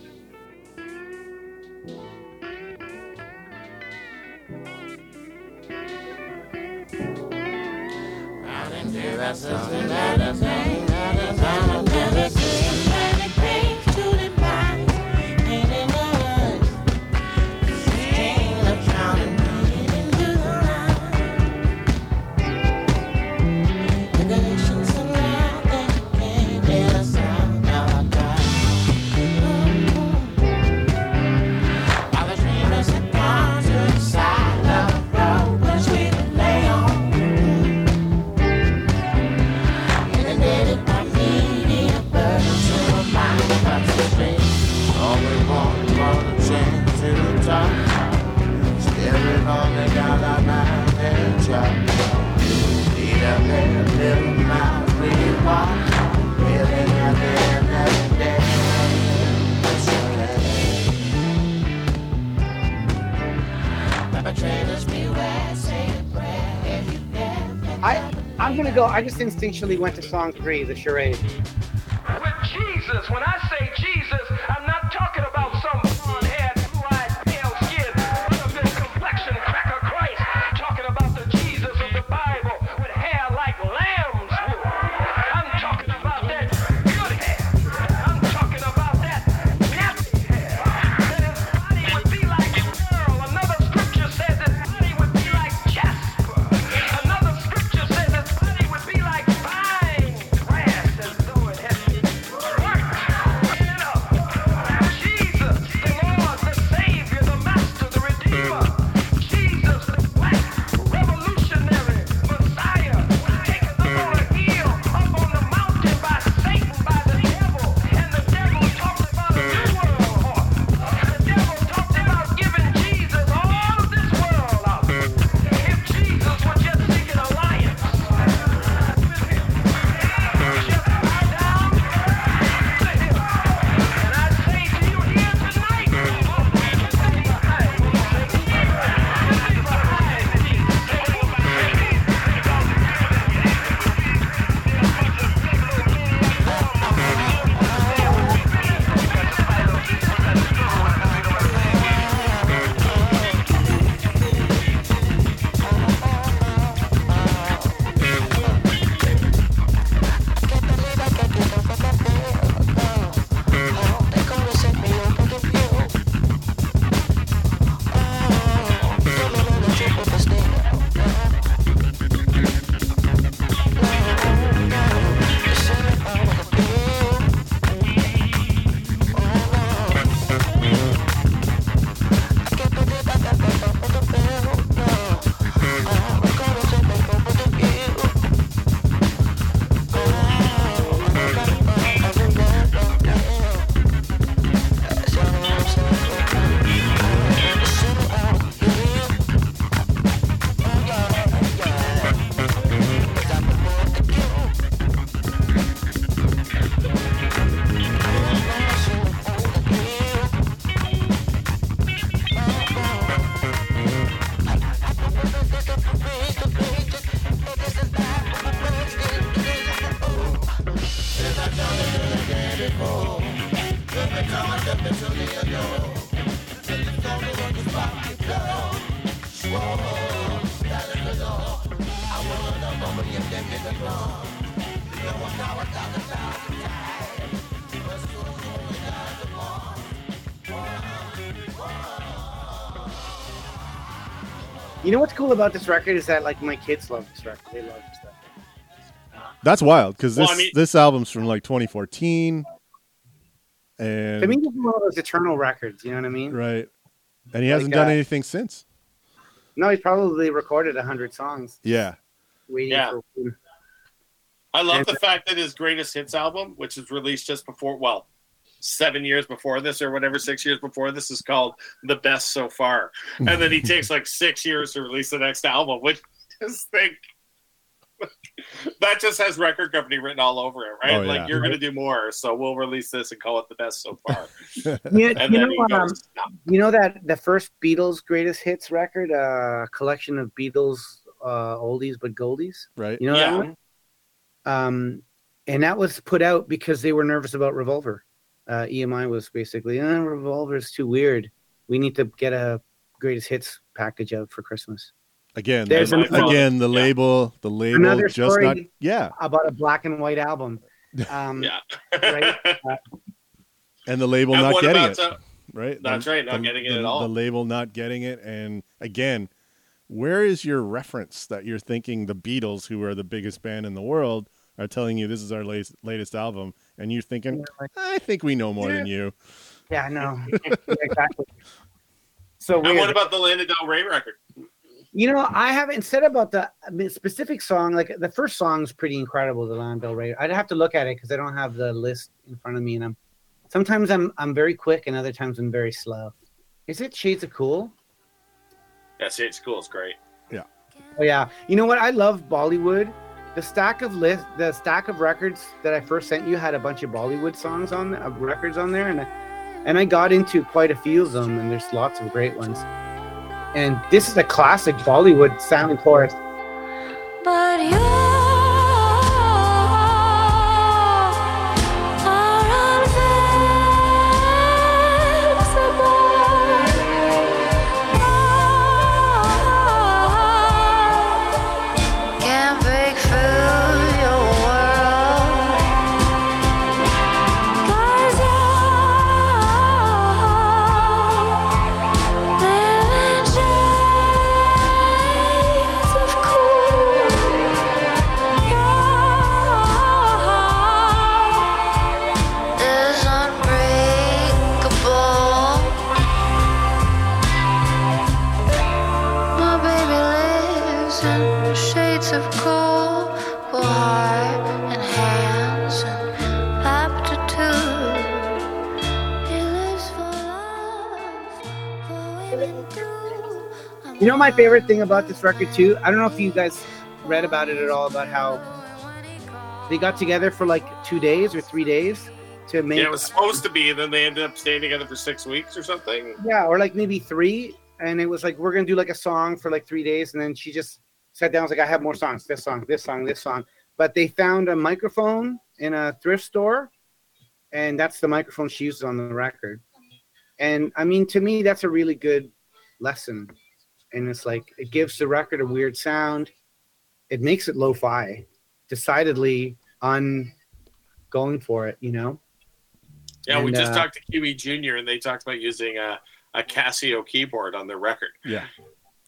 Out I'm gonna go. I just instinctually went to song three, the charade. With Jesus, when I say Jesus, You know what's cool about this record is that like my kids love this record. They love this record. That's wild because this Well, I mean- this album's from like 2014, and To me, this is one of those eternal records. You know what I mean? right, and he Like, hasn't done uh, anything since. No, he's probably recorded a hundred songs. Yeah, Waiting Yeah. for I love And- the fact that his greatest hits album, which was released just before, well, seven years before this or whatever, six years before this, is called The Best So Far. And then he takes like six years to release the next album, which just think that just has record company written all over it, right? Oh, yeah. Like you're going to do more, so we'll release this and call it The Best So Far. You, And you know, he um, you know that the first Beatles greatest hits record, uh, collection of Beatles uh, oldies but goldies. right. You know that one? Um, and that was put out because they were nervous about Revolver. Uh, EMI was basically, eh, Revolver is too weird. We need to get a greatest hits package out for Christmas. Again, There's the- again the Yeah. label, the label Another just story. not. Yeah, About a black and white album. Um, Yeah. Right. and the label and not getting it. uh, right? That's The- right, not the- getting it the- at all. The label not getting it, and again, where is your reference that you're thinking the Beatles, who are the biggest band in the world, are telling you this is our latest, latest album, and you're thinking, I think we know more than you. Yeah, I know. Exactly. So and what about the Lana Del Rey record? You know, I haven't said about the specific song. Like the first song is pretty incredible, the Lana Del Rey. I'd have to look at it because I don't have the list in front of me, and I'm sometimes I'm I'm very quick, and other times I'm very slow. Is it Shades of Cool? Yeah, Shades of cool. is great. Yeah. Oh yeah. You know what? I love Bollywood. The stack of list, the stack of records that I first sent you had a bunch of Bollywood songs on uh, records on there, and I, and I got into quite a few of them, and there's lots of great ones. And this is a classic Bollywood sounding chorus. But you my favorite thing about this record too? I don't know if you guys read about it at all about how they got together for like two days or three days to make Yeah, it was supposed to be, and then they ended up staying together for six weeks or something. yeah, or like maybe three. And it was like we're gonna do like a song for like three days, and then she just sat down. and Was like, I have more songs. This song, this song, this song. But they found a microphone in a thrift store, and that's the microphone she uses on the record. And I mean, to me, that's a really good lesson. And it's like it gives the record a weird sound. It makes it lo-fi, decidedly un going for it. You know. Yeah, we just uh, talked to Kiwi Junior, and they talked about using a, a Casio keyboard on their record. Yeah.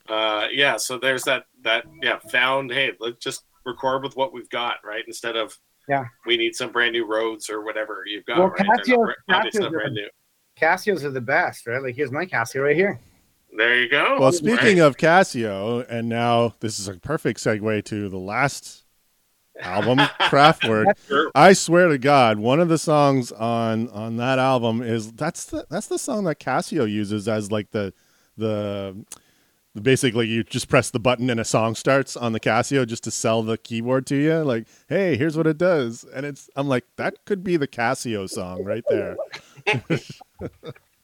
Uh, yeah, so there's that that yeah found. Hey, let's just record with what we've got, right? Instead of Yeah. we need some brand new Rhodes or whatever you've got. Well, right? They're Casio- not, Casio's not brand new. Casios are the best, right? Like here's my Casio right here. There you go. Well, speaking Right. of Casio, and now this is a perfect segue to the last album, Kraftwerk. Sure. I swear to God, one of the songs on on that album is that's the that's the song that Casio uses as like the the basically you just press the button and a song starts on the Casio just to sell the keyboard to you. Like, hey, here's what it does, and it's I'm like that could be the Casio song right there.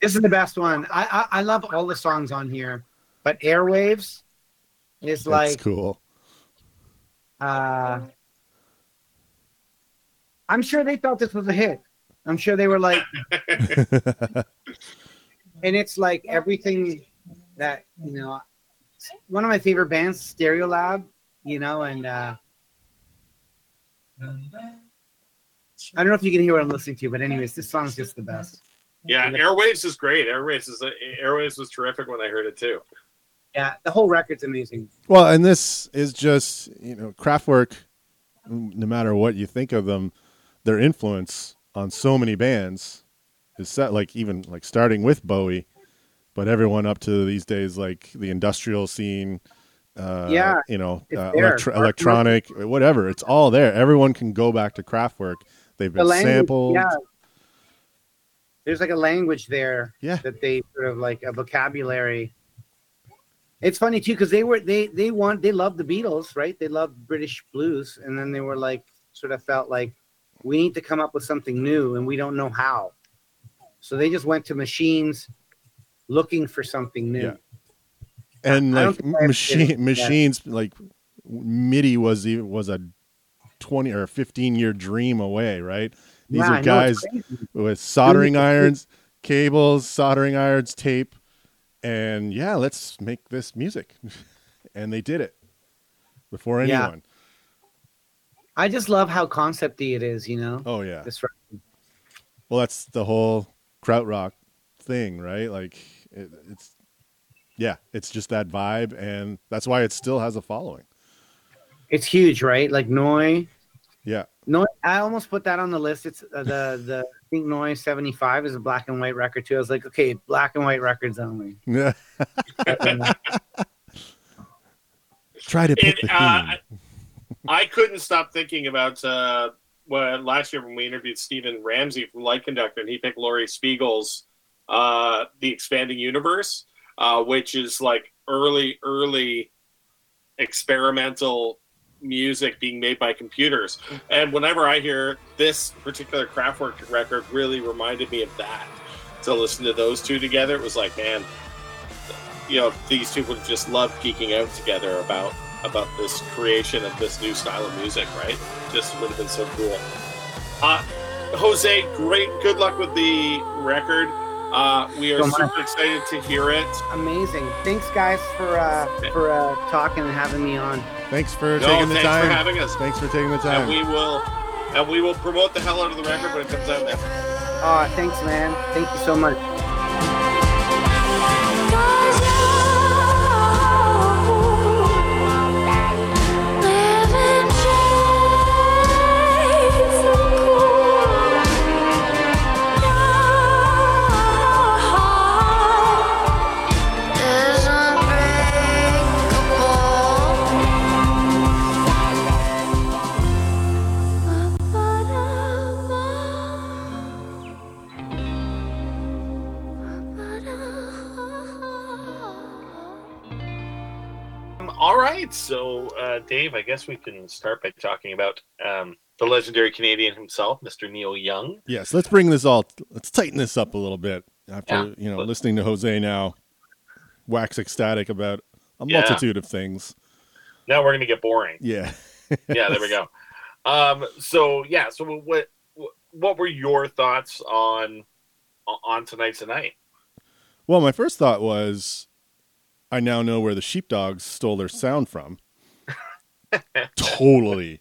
This is the best one. I, I I love all the songs on here, but Airwaves is That's like cool. uh I'm sure they thought this was a hit. I'm sure they were like and it's like everything that you know one of my favorite bands, Stereolab, you know, and uh I don't know if you can hear what I'm listening to, but anyways, this song's just the best. Yeah, Airwaves is great. Airwaves is Airwaves was terrific when I heard it too. Yeah, the whole record's amazing. Well, and this is just you know Kraftwerk. No matter what you think of them, their influence on so many bands is set like even like starting with Bowie, but everyone up to these days like the industrial scene. Uh, Yeah, you know, uh, electro- electronic, whatever. It's all there. Everyone can go back to Kraftwerk. They've the been language, sampled. yeah. There's like a language there Yeah. that they sort of like a vocabulary. It's funny too because they were they they want they loved the Beatles, right? They loved British blues, and then they were like sort of felt like we need to come up with something new, and we don't know how. So they just went to machines, looking for something new. Yeah. and I like I machine it. Yeah. machines like MIDI was even was a twenty or fifteen year dream away, right? These Yeah, are guys with soldering irons, cables, soldering irons, tape, and yeah, let's make this music. and they did it before Yeah. anyone. I just love how concepty it is. You know, Oh yeah. this record. Well, that's the whole krautrock thing, right? Like it, it's yeah, it's just that vibe, and that's why it still has a following. It's huge, right? Like Noi. Yeah, No, I almost put that on the list. It's uh, the the I think Neu! seventy five is a black and white record too. I was like, okay, black and white records only. yeah. Try to pick It, the uh, theme. I couldn't stop thinking about uh, well, last year when we interviewed Stephen Ramsey from Light Conductor, and he picked Laurie Spiegel's uh, "The Expanding Universe," uh, which is like early, early experimental music being made by computers. And whenever I hear this particular Kraftwerk record, really reminded me of that. To listen to those two together, it was like, man, you know, these two would have just loved geeking out together about about this creation of this new style of music, right? Just would have been so cool. Uh, Jose, great, good luck with the record. Uh, we are So super excited to hear it. Amazing. Thanks, guys, for uh, for uh, talking and having me on. Thanks for No, taking the thanks time. for having us. Thanks for taking the time. And time. we will, and we will promote the hell out of the record when it comes out. Man. Oh, thanks, man. Thank you so much. Right, so uh, Dave, I guess we can start by talking about um, the legendary Canadian himself, Mr. Neil Young. Yes, let's bring this all. Let's tighten this up a little bit after Yeah. you know listening to Jose now, wax ecstatic about a Yeah. multitude of things. Now we're going to get boring. Yeah, yeah, there we go. Um, so yeah, so what what were your thoughts on on tonight's tonight? Well, my first thought was, I now know where the sheepdogs stole their sound from. totally,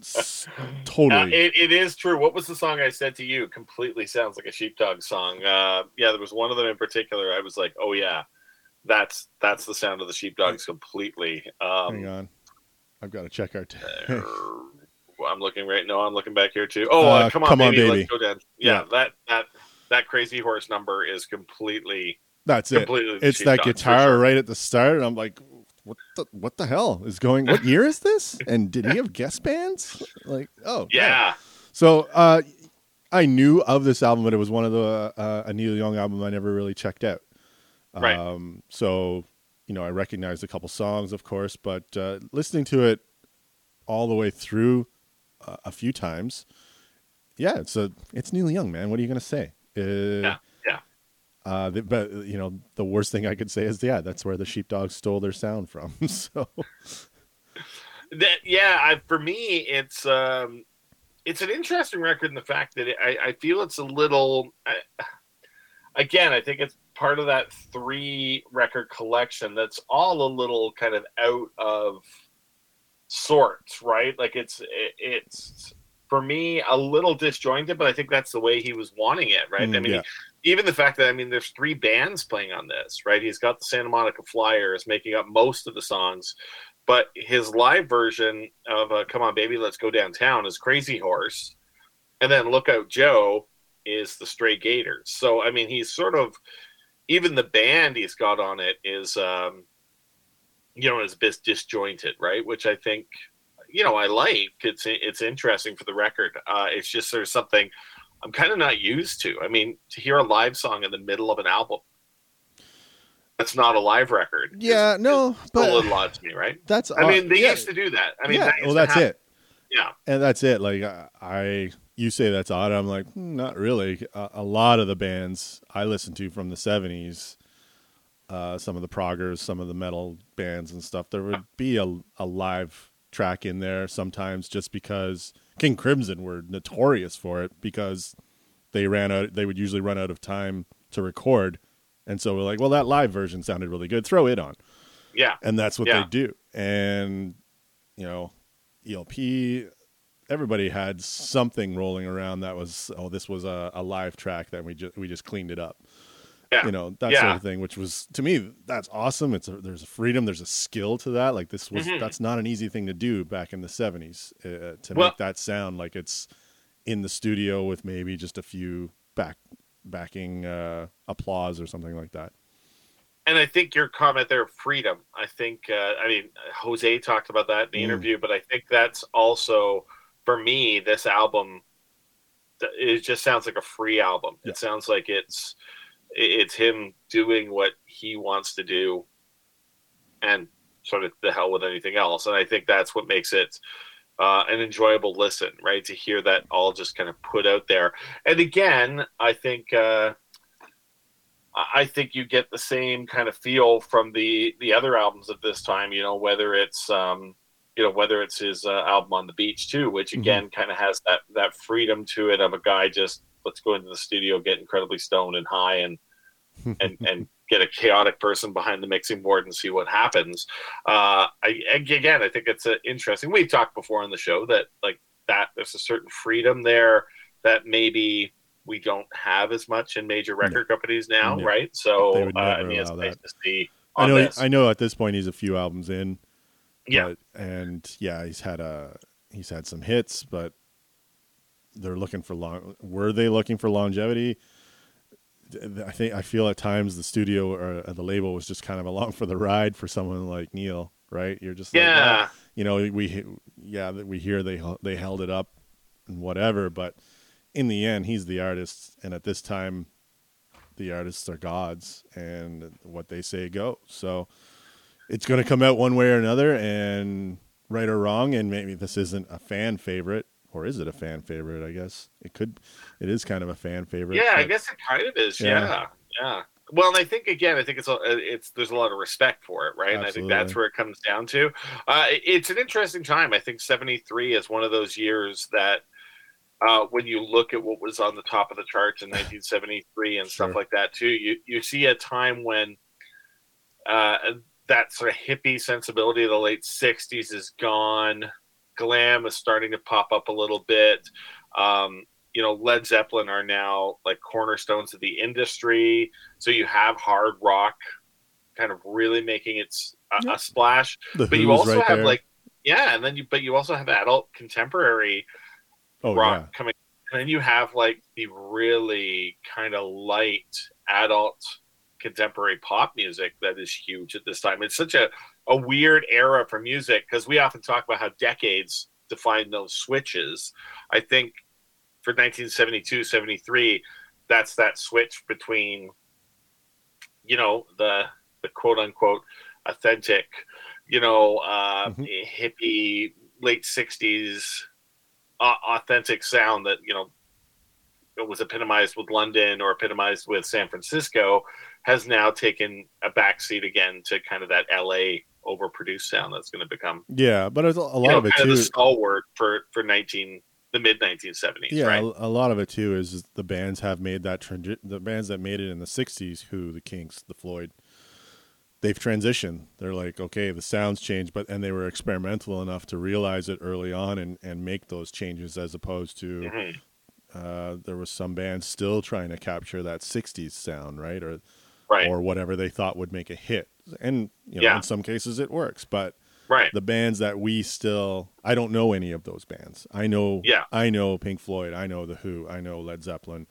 S- Uh, totally. it, it is true. What was the song I said to you? Completely sounds like a sheepdog song. Uh, yeah, there was one of them in particular. I was like, oh yeah, that's that's the sound of the sheepdogs completely. Hang Um, on, I've got to check our. T- uh, I'm looking right now. I'm looking back here too. Oh, uh, Uh, come on, Come On, baby, Baby. let's go down. Yeah, Yeah. that that that crazy horse number is completely That's it. It's that guitar sure. right at the start, and I'm like, what the what the hell is going? What year is this? And did he have guest bands? Like, oh Yeah, So uh, I knew of this album, but it was one of the uh, a Neil Young album I never really checked out. Right. Um, so you know, I recognized a couple songs, of course, but uh, listening to it all the way through uh, a few times, yeah, it's a it's Neil Young, man. What are you gonna say? Uh, Yeah, yeah. Uh, the, but you know, the worst thing I could say is, yeah, that's where the sheepdogs stole their sound from. so that yeah I, for me it's um it's an interesting record in the fact that it, I, I feel it's a little I, again i think it's part of that three record collection that's all a little kind of out of sorts right like it's it, it's for me a little disjointed but i think that's the way he was wanting it right Mm, i mean yeah. Even the fact that i mean there's three bands playing on this right he's got the santa monica flyers making up most of the songs but his live version of uh, "Come On Baby, Let's Go Downtown" is Crazy Horse, and then "Look Out Joe" is the Stray Gators. So I mean, he's sort of even the band he's got on it is, um, you know, is a bit disjointed, right? Which I think, you know, I like. It's it's interesting for the record. Uh, it's just there's something I'm kind of not used to. I mean, to hear a live song in the middle of an album. That's not a live record. is- yeah, no, is a but little odd to me, right? that's I mean, they yeah, used to do that. I mean, yeah, that well, that's happen. it. Yeah, and that's it like I- i you say that's odd i'm like "Hmm, not really a, a lot of the bands i listen to from the 70s uh, some of the proggers some of the metal bands and stuff there would be a, a live track in there sometimes just because king crimson were notorious for it because they ran out they would usually run out of time to record and so we're like well that live version sounded really good throw it on Yeah. and that's what Yeah. they do. And you know, ELP, everybody had something rolling around that was oh, this was a, a live track that we just we just cleaned it up. Yeah. You know that Yeah. sort of thing, which was to me that's awesome. It's a, there's a freedom, there's a skill to that. Like this was Mhm. that's not an easy thing to do back in the '70s uh, to Well- make that sound like it's in the studio with maybe just a few back backing uh, applause or something like that. and I think your comment there, freedom. I think, uh, I mean, Jose talked about that in the Mm. interview, but I think that's also for me. This album, it just sounds like a free album. Yeah. It sounds like it's it's him doing what he wants to do, and sort of the hell with anything else. And I think that's what makes it. Uh, an enjoyable listen, right? To hear that all just kind of put out there, and again, I think uh, I think you get the same kind of feel from the the other albums at this time. You know, whether it's um, you know whether it's his uh, album on the beach too, which Mhm. again kind of has that that freedom to it of a guy just let's go into the studio, get incredibly stoned and high, and and and get a chaotic person behind the mixing board and see what happens. Uh, I again, I think it's interesting. We've talked before on the show that like that there's a certain freedom there that maybe we don't have as much in major record companies now, No. right? So uh, I mean, it's nice to see. I know. this. I know. At this point, he's a few albums in. Yeah. but- and yeah, he's had a he's had some hits, but they're looking for long. Were they looking for longevity? I think I feel at times the studio or uh, the label was just kind of along for the ride for someone like Neil, right? You're just like, yeah, you know, we yeah, that we hear they they held it up and whatever, but in the end, he's the artist, and at this time, the artists are gods, and what they say goes. So it's going to come out one way or another, and right or wrong, and maybe this isn't a fan favorite, or is it a fan favorite? I guess it could. It is kind of a fan favorite. yeah. I guess it kind of is. Yeah. Yeah, yeah. Well, and I think again, I think it's a, it's there's a lot of respect for it, right? And I think that's where it comes down to. Uh, it's an interesting time. I think '73 is one of those years that. Uh, when you look at what was on the top of the charts in 1973 and stuff like that too, you you see a time when uh, that sort of hippie sensibility of the late 60s is gone. Glam is starting to pop up a little bit. Um, you know, Led Zeppelin are now like cornerstones of the industry. So you have hard rock kind of really making its a, Yeah. a splash. the But you also right have there. like, yeah, and then you, but you also have adult contemporary oh rock coming. And then you have like the really kind of light adult contemporary pop music that is huge at this time. It's such a, a weird era for music because we often talk about how decades define those switches. I think for 1972, 73, that's that switch between, you know, the, the quote unquote authentic, you know, uh, Mhm. hippie late 60s uh, authentic sound that you know it was epitomized with London or epitomized with San Francisco has now taken a backseat again to kind of that LA overproduced sound that's going to become yeah, but there's a, lot you know, of it kind too. of the stalwart for for 19 the mid 1970s yeah, right a, a lot of it too is the bands have made that transi- the bands that made it in the '60s, who the Kinks, the Floyd, they've transitioned. They're like, okay, the sounds changed, but and they were experimental enough to realize it early on and and make those changes, as opposed to Mhm. uh, there was some bands still trying to capture that '60s sound, right, or right or whatever they thought would make a hit. And you know, Yeah. in some cases it works, but right the bands that we still I don't know any of those bands. I know Yeah. I know Pink Floyd, I know The Who, I know Led Zeppelin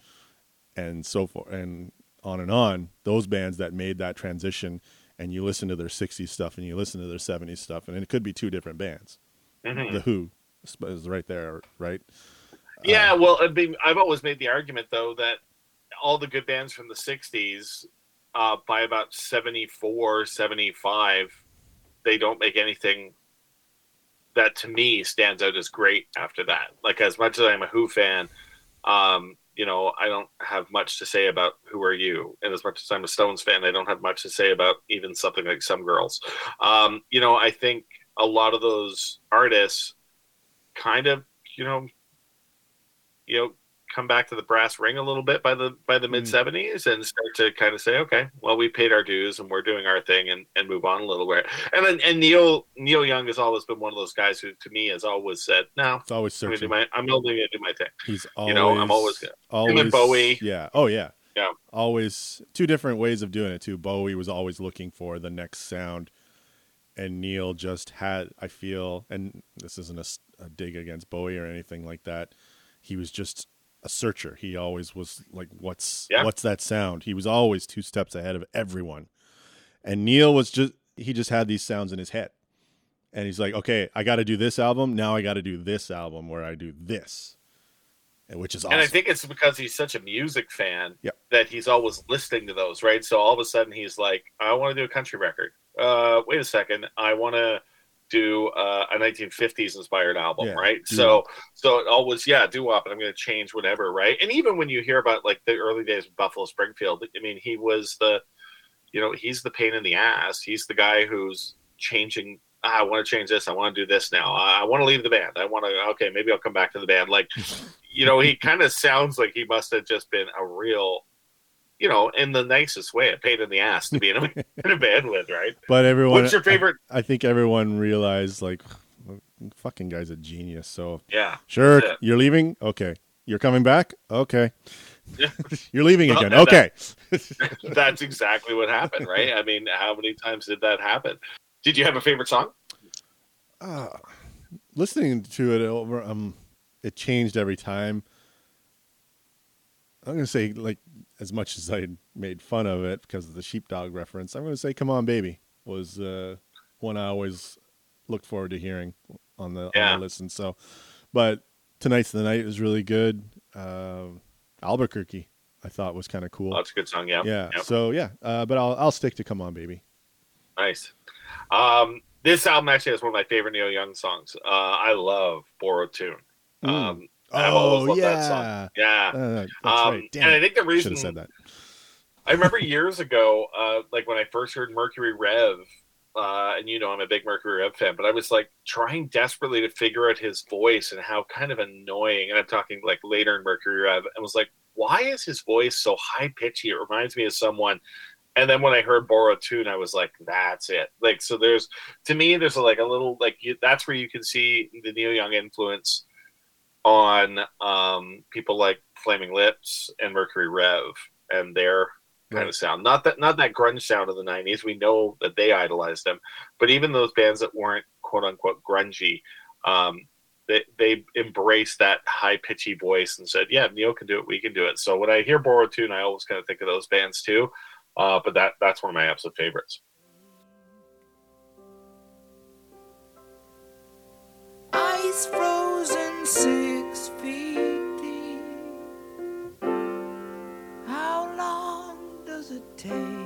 and so forth and on and on. Those bands that made that transition and you listen to their 60s stuff and you listen to their 70s stuff and it could be two different bands. Mhm. The Who is right there, right? Yeah, Uh, well, I mean, I've always made the argument though that all the good bands from the '60s, uh, by about 74, 75, they don't make anything that to me stands out as great after that. Like as much as I'm a Who fan, um, you know, I don't have much to say about Who Are You, and as much as I'm a Stones fan, I don't have much to say about even something like Some Girls. Um, you know, I think a lot of those artists kind of, you know, you know, come back to the brass ring a little bit by the by the mm. mid seventies and start to kind of say, okay, well, we paid our dues and we're doing our thing and, and move on a little bit. And then and Neil Neil Young has always been one of those guys who, to me, has always said, no, It's always I'm gonna do my I'm only gonna do my thing. He's always, You know, I'm always gonna- always Bowie. Yeah. Oh yeah. Yeah. Always two different ways of doing it too. Bowie was always looking for the next sound, and Neil just had. I feel, and this isn't a dig against Bowie or anything like that. He was just a searcher. He always was like, "What's Yeah. what's that sound?" He was always two steps ahead of everyone. And Neil was just he just had these sounds in his head. And he's like, okay, I got to do this album. Now I got to do this album where I do this, and which is awesome. And I think it's because he's such a music fan Yep. that he's always listening to those, right? So all of a sudden he's like, I want to do a country record. Uh, wait a second, I want to do uh, a 1950s inspired album, Yeah, right? doo-wop. So so it always yeah, do wop, and I'm going to change whatever, right? And even when you hear about like the early days of Buffalo Springfield, I mean, he was the, you know, he's the pain in the ass. He's the guy who's changing. "Ah, I want to change this. I want to do this now. I want to leave the band. I want to. Okay, maybe I'll come back to the band. Like, you know, he kind of sounds like he must have just been a real, you know, in the nicest way, a pain in the ass to be in a, in a band with, right? but everyone, What's your favorite? I, I think everyone realized like, fucking guy's a genius. So Yeah, sure, you're leaving. Okay, you're coming back. Okay, Yeah. you're leaving Well, again. Okay, that's exactly what happened, right? I mean, how many times did that happen? Did you have a favorite song? uh, listening to it over, um, it changed every time. I'm gonna say like as much as I made fun of it because of the sheepdog reference. I'm gonna say "Come On, Baby" was uh, one I always looked forward to hearing on the, Yeah. on the listen. So, but tonight's the night was really good. Um Albuquerque, I thought was kind of cool. Oh, that's a good song. Yeah, yeah. Yep. So yeah, uh, but I'll I'll stick to "Come On, Baby." Nice. Um, this album actually has one of my favorite Neil Young songs. Uh, I love "Borrowed Tune." Mm. Um, Oh yeah, that song. Yeah. Uh, Um, right. And I think the reason said that. I remember years ago, uh, like when I first heard Mercury Rev, uh, and you know I'm a big Mercury Rev fan, but I was like trying desperately to figure out his voice and how kind of annoying. And I'm talking like later in Mercury Rev, and was like, why is his voice so high pitchy? It reminds me of someone. And then when I heard Borrow Tune, I was like, that's it. Like, so there's, to me, there's like a little, like, you, that's where you can see the Neil Young influence on um, people like Flaming Lips and Mercury Rev and their kind of sound. Not that not that grunge sound of the '90s. We know that they idolized them, but even those bands that weren't quote unquote grungy, um, they they embraced that high pitchy voice and said, "Yeah, Neil can do it. We can do it." So when I hear Borrowed Tune, I always kind of think of those bands too. Uh, but that that's one of my absolute favorites. Ice frozen six does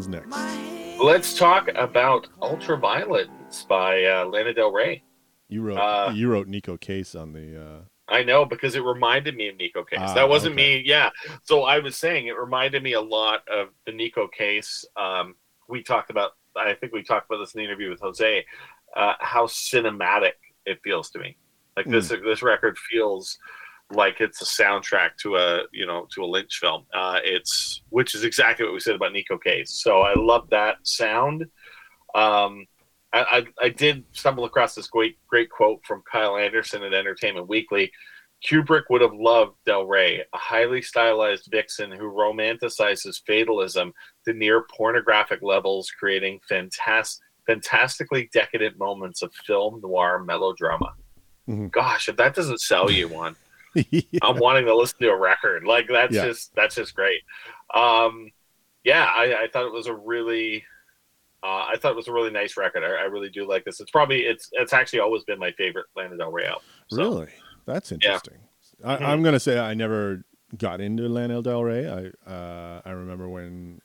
one's next? Let's talk about Ultraviolence by uh, Lana Del Rey. You wrote Uh, you wrote Neko Case on the. Uh, I know because it reminded me of Neko Case. Ah, that wasn't okay. me. Yeah. So I was saying it reminded me a lot of the Neko Case. Um, we talked about. I think we talked about this in the interview with Jose. Uh, how cinematic it feels to me. Like this. This record feels like it's a soundtrack to a you know to a Lynch film. Uh, it's which is exactly what we said about Neko Case. So I love that sound. Um, I, I, I did stumble across this great great quote from Kyle Anderson at Entertainment Weekly. Kubrick would have loved Del Rey, a highly stylized vixen who romanticizes fatalism to near pornographic levels, creating fantastic, fantastically decadent moments of film noir melodrama. Mhm. Gosh, if that doesn't sell you one, yeah. I'm wanting to listen to a record. Like that's Yeah. just that's just great. Um, yeah, I, I thought it was a really, uh, I thought it was a really nice record. I, I really do like this. It's probably it's it's actually always been my favorite Lana Del Rey album. So, Really, that's interesting. I, Mhm. I'm gonna say I never got into Lana Del Rey. I uh, I remember when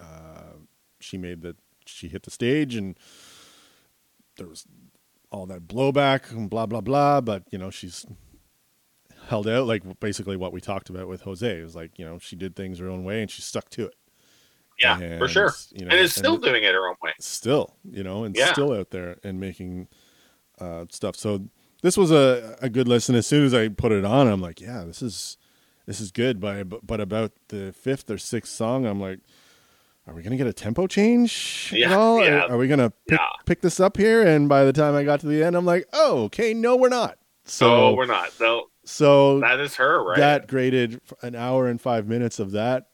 uh, she made the she hit the stage and there was all that blowback and blah blah blah. But you know she's held out like basically what we talked about with Jose. It was like you know she did things her own way and she stuck to it. Yeah, for sure. You know, and is still doing it her own way. still, you know, and Yeah. still out there and making uh, stuff. So this was a, a good listen. As soon as I put it on, I'm like, yeah, this is this is good. But but about the fifth or sixth song, I'm like, are we gonna get a tempo change at Yeah, all? yeah. Are, are we gonna pick, Yeah. pick this up here? And by the time I got to the end, I'm like, oh, okay, no, we're not. So So we're not. No, so that is her, right? that graded an hour and five minutes of that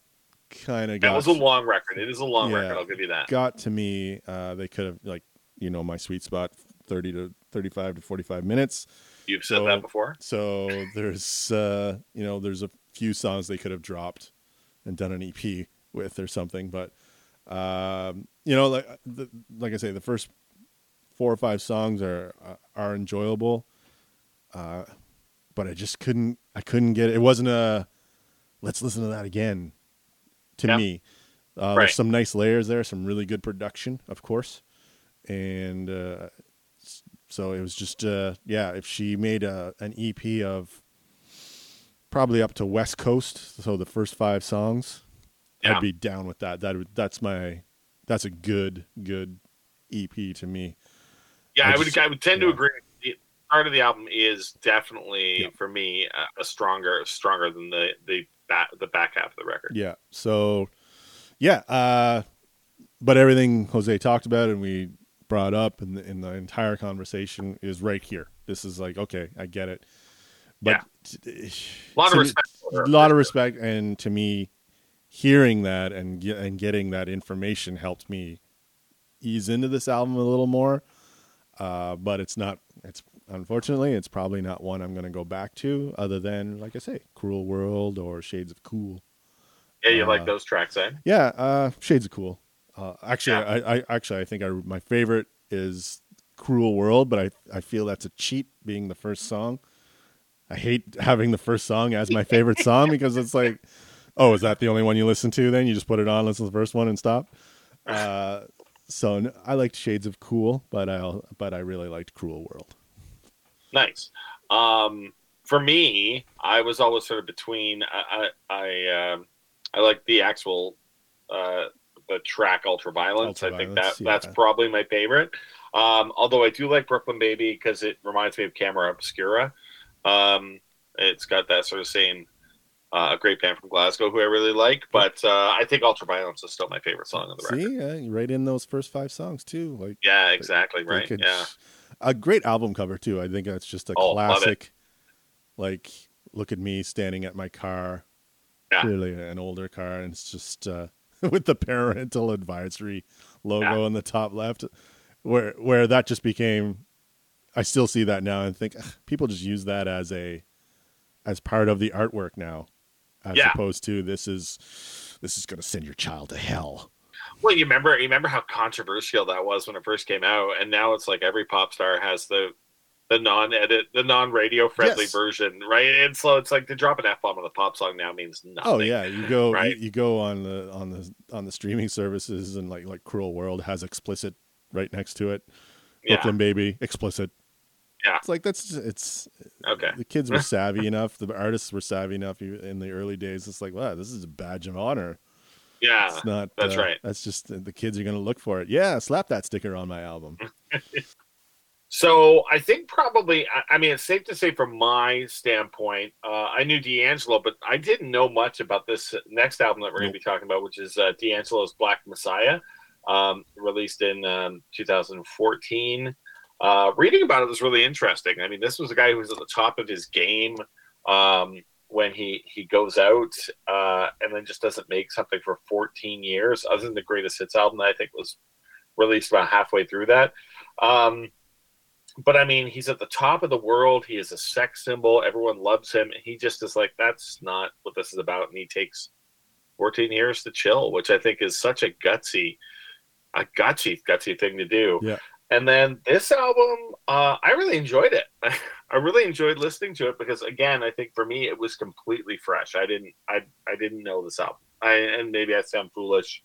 kind of that got was a long record. It is a long Yeah. record. I'll give you that. got to me uh, they could have like you know my sweet spot 30 to 35 to 45 minutes You've said So- that before. so there's uh you know there's a few songs they could have dropped and done an ep with or something but um you know like the, like i say the first four or five songs are are enjoyable uh but i just couldn't i couldn't get it It wasn't a let's listen to that again to Yeah. me uh, Right. there's some nice layers there some really good production of course and uh so it was just uh yeah if she made a an ep of probably up to west coast so the first five songs Yeah. i'd be down with that that that's my that's a good good ep to me Yeah, I I, would. just- I would tend to agree. The part of the album is definitely Yeah. for me a, a stronger, stronger than the the back, the back half of the record. Yeah. So, yeah. Uh, but everything Jose talked about and we brought up in the, in the entire conversation is right here. This is like, okay, I get it. But A lot of respect. A lot of respect, and to me, hearing that and and getting that information helped me ease into this album a little more. Uh, but it's not. Unfortunately, it's probably not one I'm going to go back to, other than like I say, "Cruel World" or "Shades of Cool." Yeah, you uh, like those tracks, eh? Yeah, uh, Shades of Cool. Uh, actually, Yeah. I, I actually I think I, my favorite is Cruel World, but I I feel that's a cheat being the first song. I hate having the first song as my favorite song because it's like, oh, is that the only one you listen to? Then you just put it on, listen to the first one, and stop. Uh, so I liked Shades of Cool, but I but I really liked Cruel World. Nice. Um, for me, I was always sort of between. I I I, um, I like the actual uh, the track Ultraviolence. I think that Ultraviolence, that's probably my favorite. Um, although I do like Brooklyn Baby because it reminds me of Camera Obscura. Um, it's got that sort of same. Uh, a great band from Glasgow who I really like, but uh, I think Ultraviolence is still my favorite song on the record. See, uh, you right in those first five songs too. Like Yeah, exactly right. could- Yeah, A great album cover too. I think that's just a Oh, classic. Like, look at me standing at my car. Yeah. Clearly an older car, and it's just uh, with the parental advisory logo Yeah. on the top left, where where that just became. I still see that now and think "Ugh, people just use that as a as part of the artwork now, as Yeah. opposed to this is this is going to send your child to hell. Well, you remember you remember how controversial that was when it first came out, and now it's like every pop star has the the non-edit, the non-radio friendly Yes. version, right? And so it's like to drop an f bomb on the pop song now means oh, nothing. Oh yeah, you go Right. you, you go on the on the on the streaming services and like like Cruel World has explicit right next to it. yeah, Brooklyn Baby explicit. Yeah. It's like that's it's Okay. the kids were savvy enough, the artists were savvy enough in the early days. It's like, wow, this is a badge of honor. Yeah. It's not. that's uh, right. That's just the kids are going to look for it. Yeah, slap that sticker on my album. So I think probably, I, I mean, it's safe to say from my standpoint, uh, I knew D'Angelo, but I didn't know much about this next album that we're going to be talking about, which is uh, D'Angelo's Black Messiah, um, released in um, 2014. Uh, reading about it was really interesting. I mean, this was a guy who was at the top of his game um, when he he goes out uh, and then just doesn't make something for 14 years, other than the Greatest Hits album that I think was released about halfway through that. Um, but I mean, he's at the top of the world. He is a sex symbol. Everyone loves him. And he just is like, that's not what this is about. And he takes 14 years to chill, which I think is such a gutsy, a gutsy, gutsy thing to do. Yeah. And then this album, uh, I really enjoyed it. I really enjoyed listening to it because, again, I think for me it was completely fresh. I didn't, I, I didn't know this album. I, and maybe I sound foolish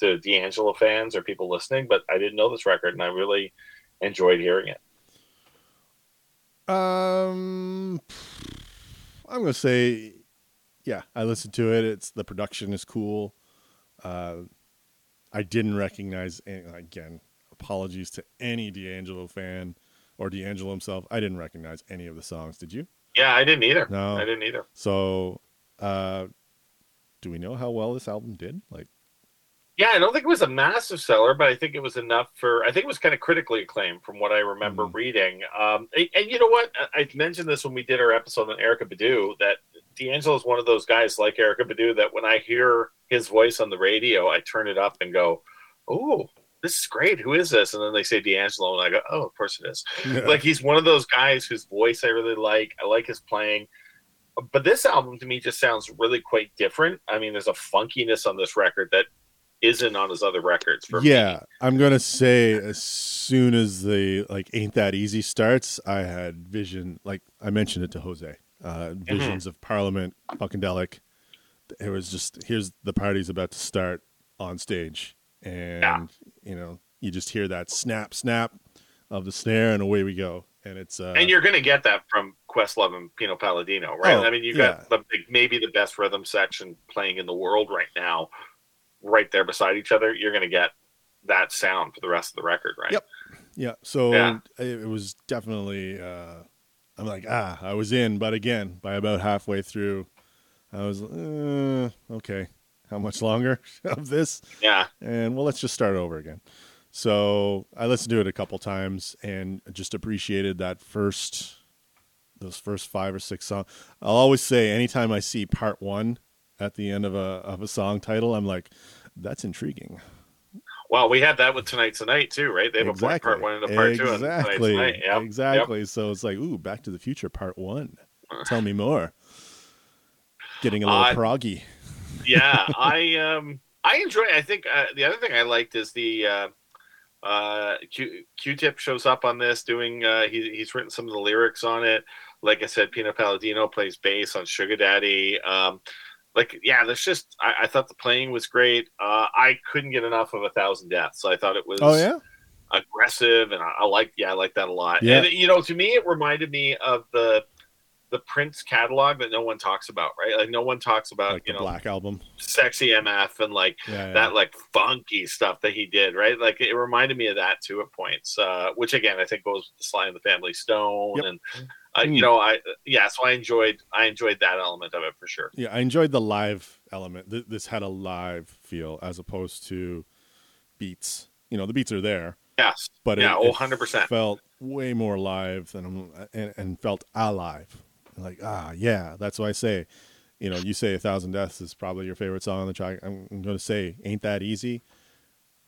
to D'Angelo fans or people listening, but I didn't know this record, and I really enjoyed hearing it. Um, I'm gonna say, yeah, I listened to it. It's the production is cool. Uh, I didn't recognize again. Apologies to any D'Angelo fan or D'Angelo himself. I didn't recognize any of the songs. Did you? Yeah, I didn't either. No. I didn't either. So, uh, do we know how well this album did? Like, Yeah, I don't think it was a massive seller, but I think it was enough for. I think it was kind of critically acclaimed from what I remember Mhm. reading. Um, and, and you know what? I I mentioned this when we did our episode on Erykah Badu that D'Angelo is one of those guys like Erykah Badu that when I hear his voice on the radio, I turn it up and go, "Oh, this is great. Who is this?" And then they say D'Angelo, and I go, "Oh, of course it is." like he's one of those guys whose voice I really like. I like his playing. But this album to me just sounds really quite different. I mean, there's a funkiness on this record that isn't on his other records for yeah, me. I'm gonna say as soon as the like ain't that easy starts, I had vision. Like I mentioned it to Jose, uh, visions of Parliament, Funkadelic. It was just here's the party's about to start on stage, and Yeah. You know you just hear that snap, snap of the snare, and away we go. And it's uh, And you're going to get that from Questlove and Pino Palladino, right? Oh, I mean, you yeah. got the big, maybe the best rhythm section playing in the world right now, right there beside each other. You're going to get that sound for the rest of the record, right? Yep. Yeah. So Yeah. it, it was definitely. Uh, I'm like, ah, I was in, but again, by about halfway through, I was, uh, okay, how much longer of this? Yeah. And well, let's just start over again. So I listened to it a couple times and just appreciated that first, those first five or six songs. I'll always say, anytime I see part one at the end of a of a song title, I'm like, that's intriguing. Well, we had that with Tonight Tonight too, right? They have a part- one and a part two. on Tonight's Exactly. Tonight. Yep. Exactly. So it's like, ooh, Back to the Future Part One. Tell me more. Getting a little Uh, proggy. Yeah, I um I enjoy. I think uh, the other thing I liked is the uh, uh, Q Q-Tip shows up on this doing. Uh, he, he's written some of the lyrics on it. Like I said, Pino Palladino plays bass on Sugar Daddy. Um, like yeah, there's just I, I thought the playing was great. Uh, I couldn't get enough of a thousand deaths. I thought it was Oh yeah. aggressive, and I, I like yeah, I like that a lot. Yeah. And you know, to me, it reminded me of the the Prince catalog that no one talks about, right? Like no one talks about Like you the know Black Album. sexy MF and like Yeah. yeah. that like funky stuff that he did, right? Like it reminded me of that too at points, uh, which again I think goes with the Sly and the Family Stone, Yep. and uh, Mm. you know I yeah, so I enjoyed I enjoyed that element of it for sure. yeah, I enjoyed the live element. Th- This had a live feel as opposed to beats. You know, the beats are there, Yes, but yeah, it, oh, 100%. felt way more live than and, and felt alive. Like ah, yeah, that's why I say, you know, you say a thousand deaths is probably your favorite song on the track. I'm, I'm going to say, ain't that easy?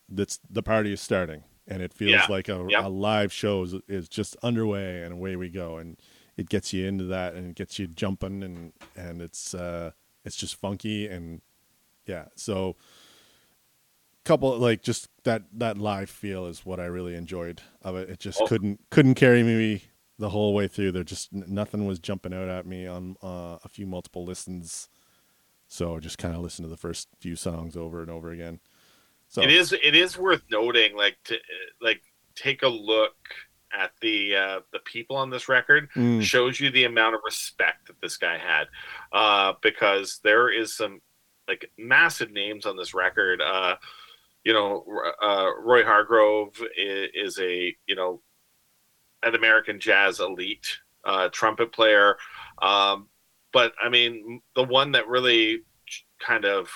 That's the party is starting, and it feels Yeah. like a, Yep. a live show is, is just underway, and away we go, and it gets you into that, and it gets you jumping, and and it's uh, it's just funky, and yeah, so couple like just that that live feel is what I really enjoyed of it. It just Oh. couldn't couldn't carry me the whole way through. There just nothing was jumping out at me on uh, a few multiple listens. So just kind of listen to the first few songs over and over again. So It is it is worth noting, like to like take a look at the uh, the people on this record Mm. shows you the amount of respect that this guy had, uh, because there is some like massive names on this record. Uh, you know, uh, Roy Hargrove is, is a you know an American jazz elite uh, trumpet player. Um, but I mean, the one that really kind of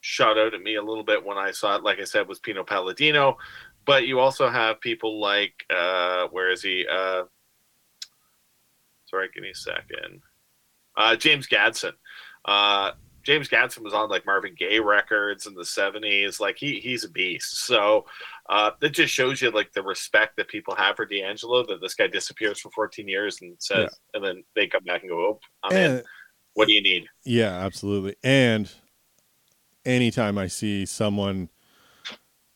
shot out at me a little bit when I saw it, like I said, was Pino Palladino. But you also have people like, uh, where is he? Uh, sorry, give me a second. Uh, James Gadson. James Gadson was on like Marvin Gaye records in the '70s. Like he he's a beast. So uh, that just shows you like the respect that people have for D'Angelo. That this guy disappears for 14 years and says, and then they come back and go, "Oh, I'm in. What do you need?" yeah, absolutely. And anytime I see someone,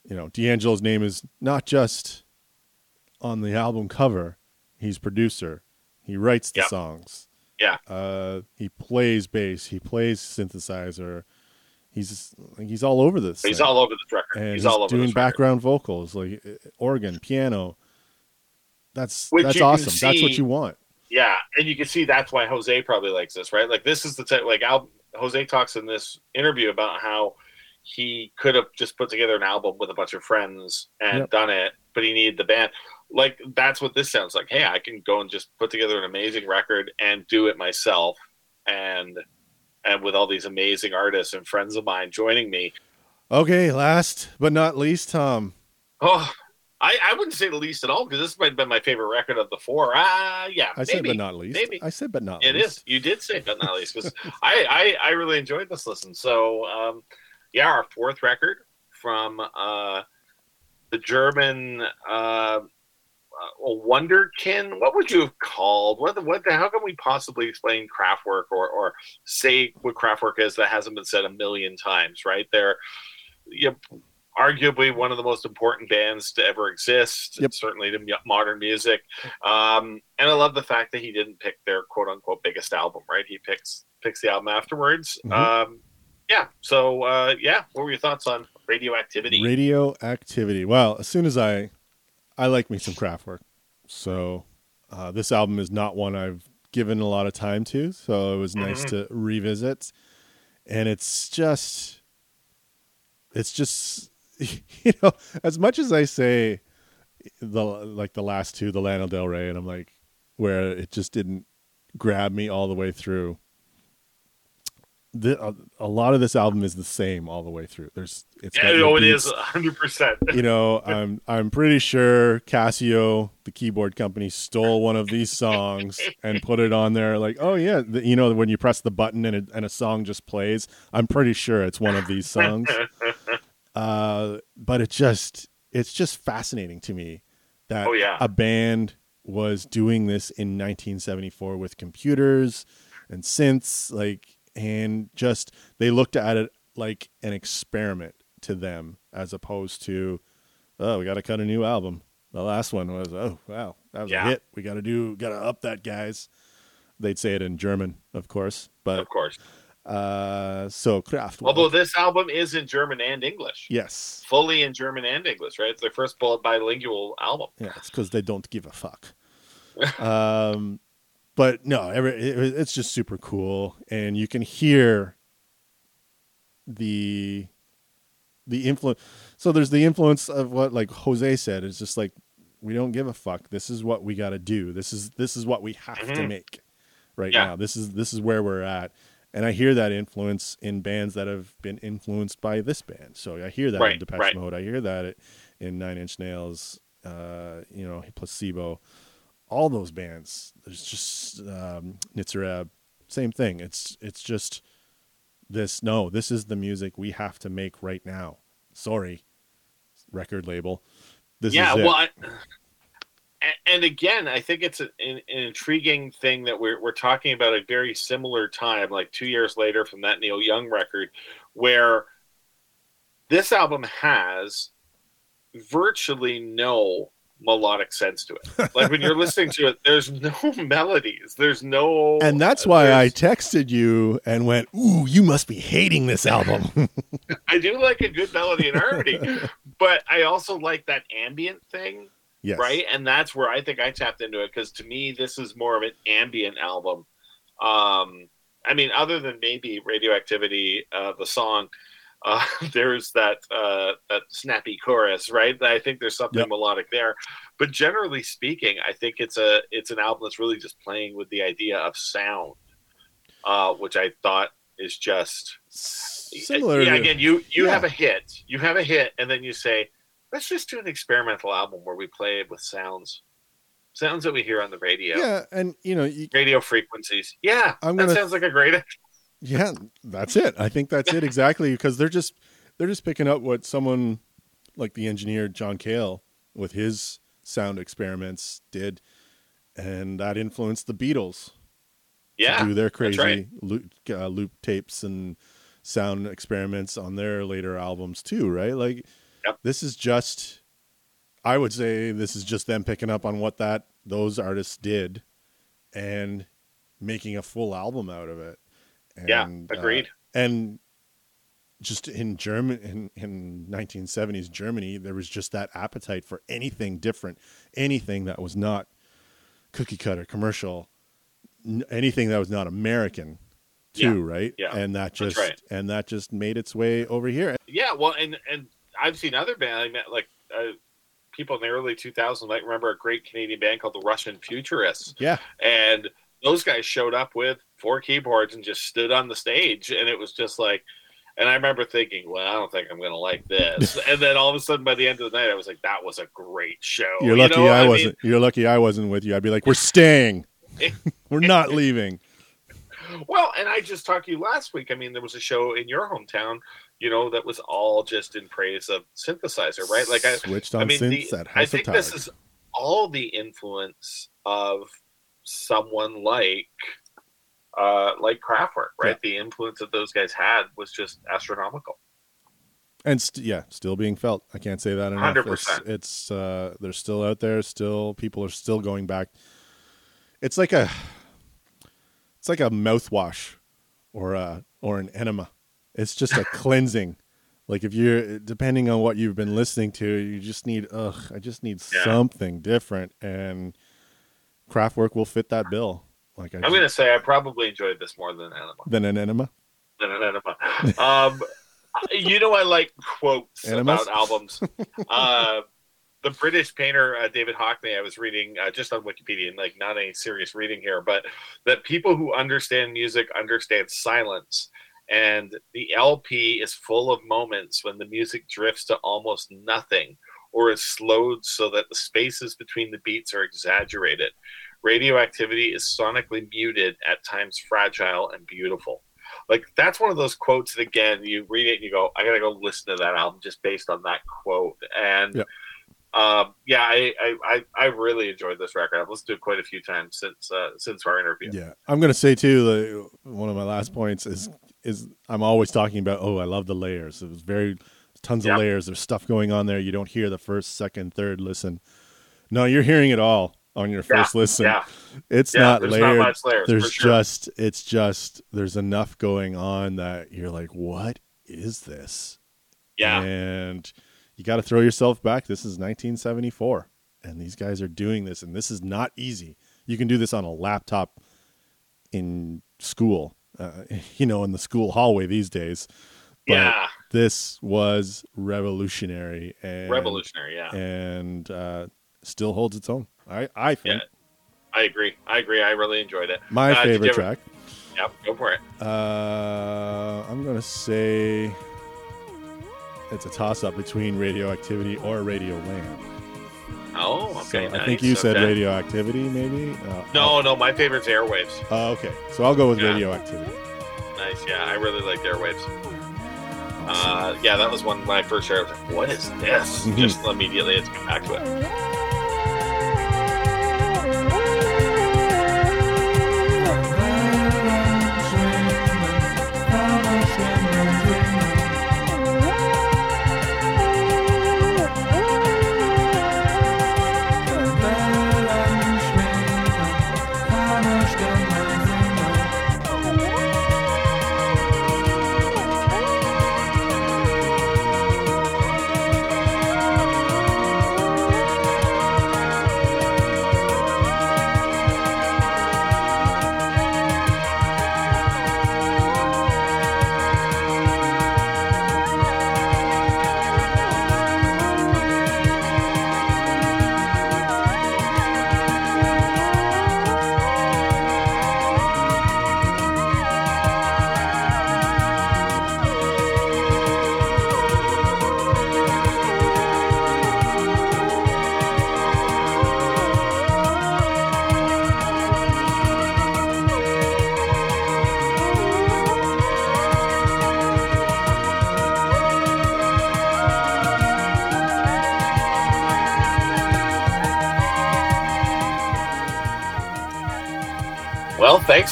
you know, D'Angelo's name is not just on the album cover. He's producer. He writes the Yeah. songs. Yeah. Uh, he plays bass. He plays synthesizer. He's he's all over this. He's thing. all over this record. and he's, he's, all over doing this record. background vocals like uh, organ, piano. That's Which that's awesome. That's what you want. Yeah, and you can see that's why Jose probably likes this, right? Like this is the type like Al, Jose talks in this interview about how he could have just put together an album with a bunch of friends and Yep. done it, but he needed the band. Like that's what this sounds like. Hey, I can go and just put together an amazing record and do it myself, and and with all these amazing artists and friends of mine joining me. Okay, last but not least, Tom. Oh, I, I wouldn't say the least at all because this might have been my favorite record of the four. Ah, yeah, I said but not least. maybe. I said but not It least. is. You did say but not least because I, I I really enjoyed this listen. So um, yeah, our fourth record from uh, the German uh, uh, Wonderkin. What would you have called? What the, what the, how can we possibly explain Kraftwerk or or say what Kraftwerk is that hasn't been said a million times? Right? They're you know, arguably one of the most important bands to ever exist. Yep. Certainly to modern music. Um, and I love the fact that he didn't pick their quote unquote biggest album, right? He picks picks the album afterwards. Mhm. Um, yeah. So uh, yeah, what were your thoughts on radioactivity? Radioactivity. Well, as soon as I, I like me some Kraftwerk, so uh, this album is not one I've given a lot of time to. So it was nice Mhm. to revisit, and it's just, it's just, you know, as much as I say the like the last two, the Lana Del Rey, and I'm like, where it just didn't grab me all the way through. The, a, a lot of this album is the same all the way through. There's it's yeah, no, it beats is hundred percent. you know, I'm I'm pretty sure Casio, the keyboard company, stole one of these songs and put it on there. Like, oh yeah, the, you know, when you press the button and a, and a song just plays. I'm pretty sure it's one of these songs. uh, but it just it's just fascinating to me that Oh, yeah. a band was doing this in 1974 with computers and synths, like, and just they looked at it like an experiment to them as opposed to, oh, we got to cut a new album. The last one was, oh, wow, that was Yeah. a hit. We got to do, got to up that, guys. They'd say it in German, of course, but of course. uh, so Kraftwerk. Although this album is in German and English, yes, fully in German and English, right? It's their first bilingual album. Yeah, it's because they don't give a fuck. um, but no, every, it, it's just super cool, and you can hear the the influence. So there's the influence of what like Jose said. It's just like we don't give a fuck. This is what we got to do. This is this is what we have to Mhm. make right Yeah. now. This is this is where we're at. And I hear that influence in bands that have been influenced by this band. So I hear that in Right, Depeche right. Mode. I hear that in Nine Inch Nails. Uh, you know, Placebo. All those bands. There's just um, Nitzer Ebb. Same thing. It's it's just this. No, this is the music we have to make right now. Sorry, record label. This yeah, is it. well, I, and again, I think it's an, an intriguing thing that we're we're talking about a very similar time, like two years later from that Neil Young record, where this album has virtually no melodic sense to it. Like when you're listening to it, there's no melodies, there's no, and that's why I texted you and went, "Ooh, you must be hating this album." I do like a good melody and harmony, but I also like that ambient thing Yes. right? And that's where I think I tapped into it because to me, this is more of an ambient album. Um, I mean, other than maybe Radioactivity, uh, the song, uh, there's that uh, that snappy chorus, right? I think there's something Yep. melodic there, but generally speaking, I think it's a it's an album that's really just playing with the idea of sound, uh, which I thought is just Similar. yeah, again, you you Yeah. have a hit, you have a hit, and then you say, let's just do an experimental album where we play it with sounds, sounds that we hear on the radio, yeah, and you know, you, radio frequencies. Yeah, I'm that gonna- sounds like a great. yeah, that's it. I think that's it exactly because they're just they're just picking up what someone like the engineer John Cale with his sound experiments did, and that influenced the Beatles Yeah, do their crazy right. loop, uh, loop tapes and sound experiments on their later albums too, right? Like Yep. this is just I would say this is just them picking up on what that those artists did and making a full album out of it. Yeah, And, uh, agreed. and just in German in, in 1970s Germany, there was just that appetite for anything different, anything that was not cookie cutter commercial, n- anything that was not American, too, right? yeah, and that just right. and that just made its way over here. Yeah, well, and and I've seen other bands. I met like uh, people in the early 2000s might remember a great Canadian band called the Russian Futurists, Yeah, and those guys showed up with four keyboards and just stood on the stage, and it was just like. And I remember thinking, well, I don't think I'm going to like this. and then all of a sudden, by the end of the night, I was like, that was a great show. you're You lucky I, mean, wasn't. You're lucky I wasn't with you. I'd be like, we're staying. we're not leaving. Well, and I just talked to you last week. I mean, there was a show in your hometown, you know, that was all just in praise of synthesizer, right? Like I switched on I mean, synths the, at I think this is all the influence of someone like uh like Kraftwerk, right? Yeah. The influence that those guys had was just astronomical. and st- yeah, still being felt. I can't say that enough. 100%. It's, it's uh, they're still out there. Still, people are still going back. It's like a, it's like a mouthwash, or a or an enema. It's just a cleansing. Like if you're depending on what you've been listening to, you just need ugh. I just need Yeah. something different, and Kraftwerk will fit that bill. Like I I'm going to say I probably enjoyed this more than Anima. than an enema. Than an Anima. um, you know, I like quotes Animus? about albums. Uh, the British painter uh, David Hockney, I was reading uh, just on Wikipedia, and like not any serious reading here, but that people who understand music understand silence. And the LP is full of moments when the music drifts to almost nothing or is slowed so that the spaces between the beats are exaggerated. Radioactivity is sonically muted, at times fragile and beautiful. Like that's one of those quotes that again you read it and you go, I gotta go listen to that album just based on that quote. And Yep. um, yeah, I, I, I I really enjoyed this record. I've listened to it quite a few times since uh, since our interview. Yeah, I'm gonna say too. The, one of my last points is is I'm always talking about. Oh, I love the layers. It was very tons of Yeah. layers. There's stuff going on there. You don't hear the first, second, third listen. No, you're hearing it all on your Yeah, first listen. Yeah, It's yeah. not there's layered. not layers. there's sure. just it's just there's enough going on that you're like, what is this? yeah. And you got to throw yourself back. This is 1974, and these guys are doing this, and this is not easy. You can do this on a laptop in school, uh, you know, in the school hallway these days. But yeah, this was revolutionary and revolutionary. Yeah, and uh, still holds its own. I I think Yeah. I agree. I agree. I really enjoyed it. my Uh, favorite ever- track. Yep, go for it. Uh, I'm gonna say it's a toss up between radioactivity or Radioland. Oh, So okay. I think you said okay. radioactivity, maybe. Uh, No, no, my favorite's Airwaves. Oh, okay. So I'll go with Yeah. radioactivity. Nice, yeah, I really liked Airwaves. Uh, yeah, that was one when I first heard. it, I was like, "What is this?" Mhm. Just immediately, let's get back to it.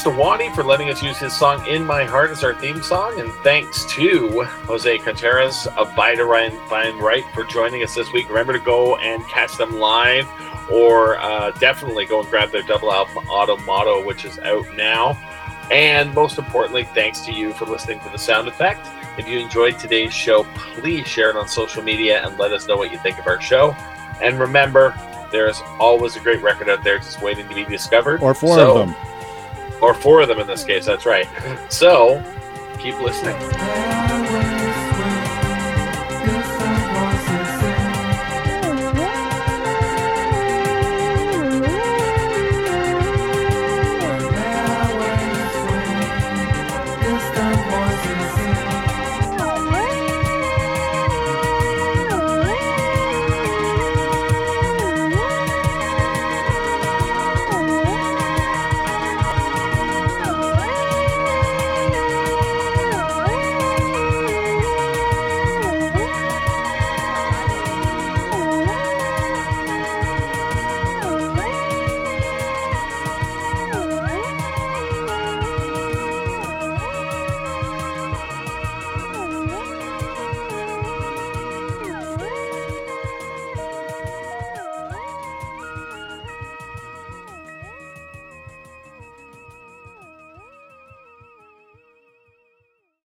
To Wadi for letting us use his song In My Heart as our theme song. And thanks to Jose Contreras of By Divine Right for joining us this week. Remember to go and catch them live or uh, definitely go and grab their double album Otto Motto, which is out now. And most importantly, thanks to you for listening to the sound effect. If you enjoyed today's show, please share it on social media and let us know what you think of our show. And remember, there's always a great record out there just waiting to be discovered. Or four So- of them. Or four of them in this case, that's right. So keep listening.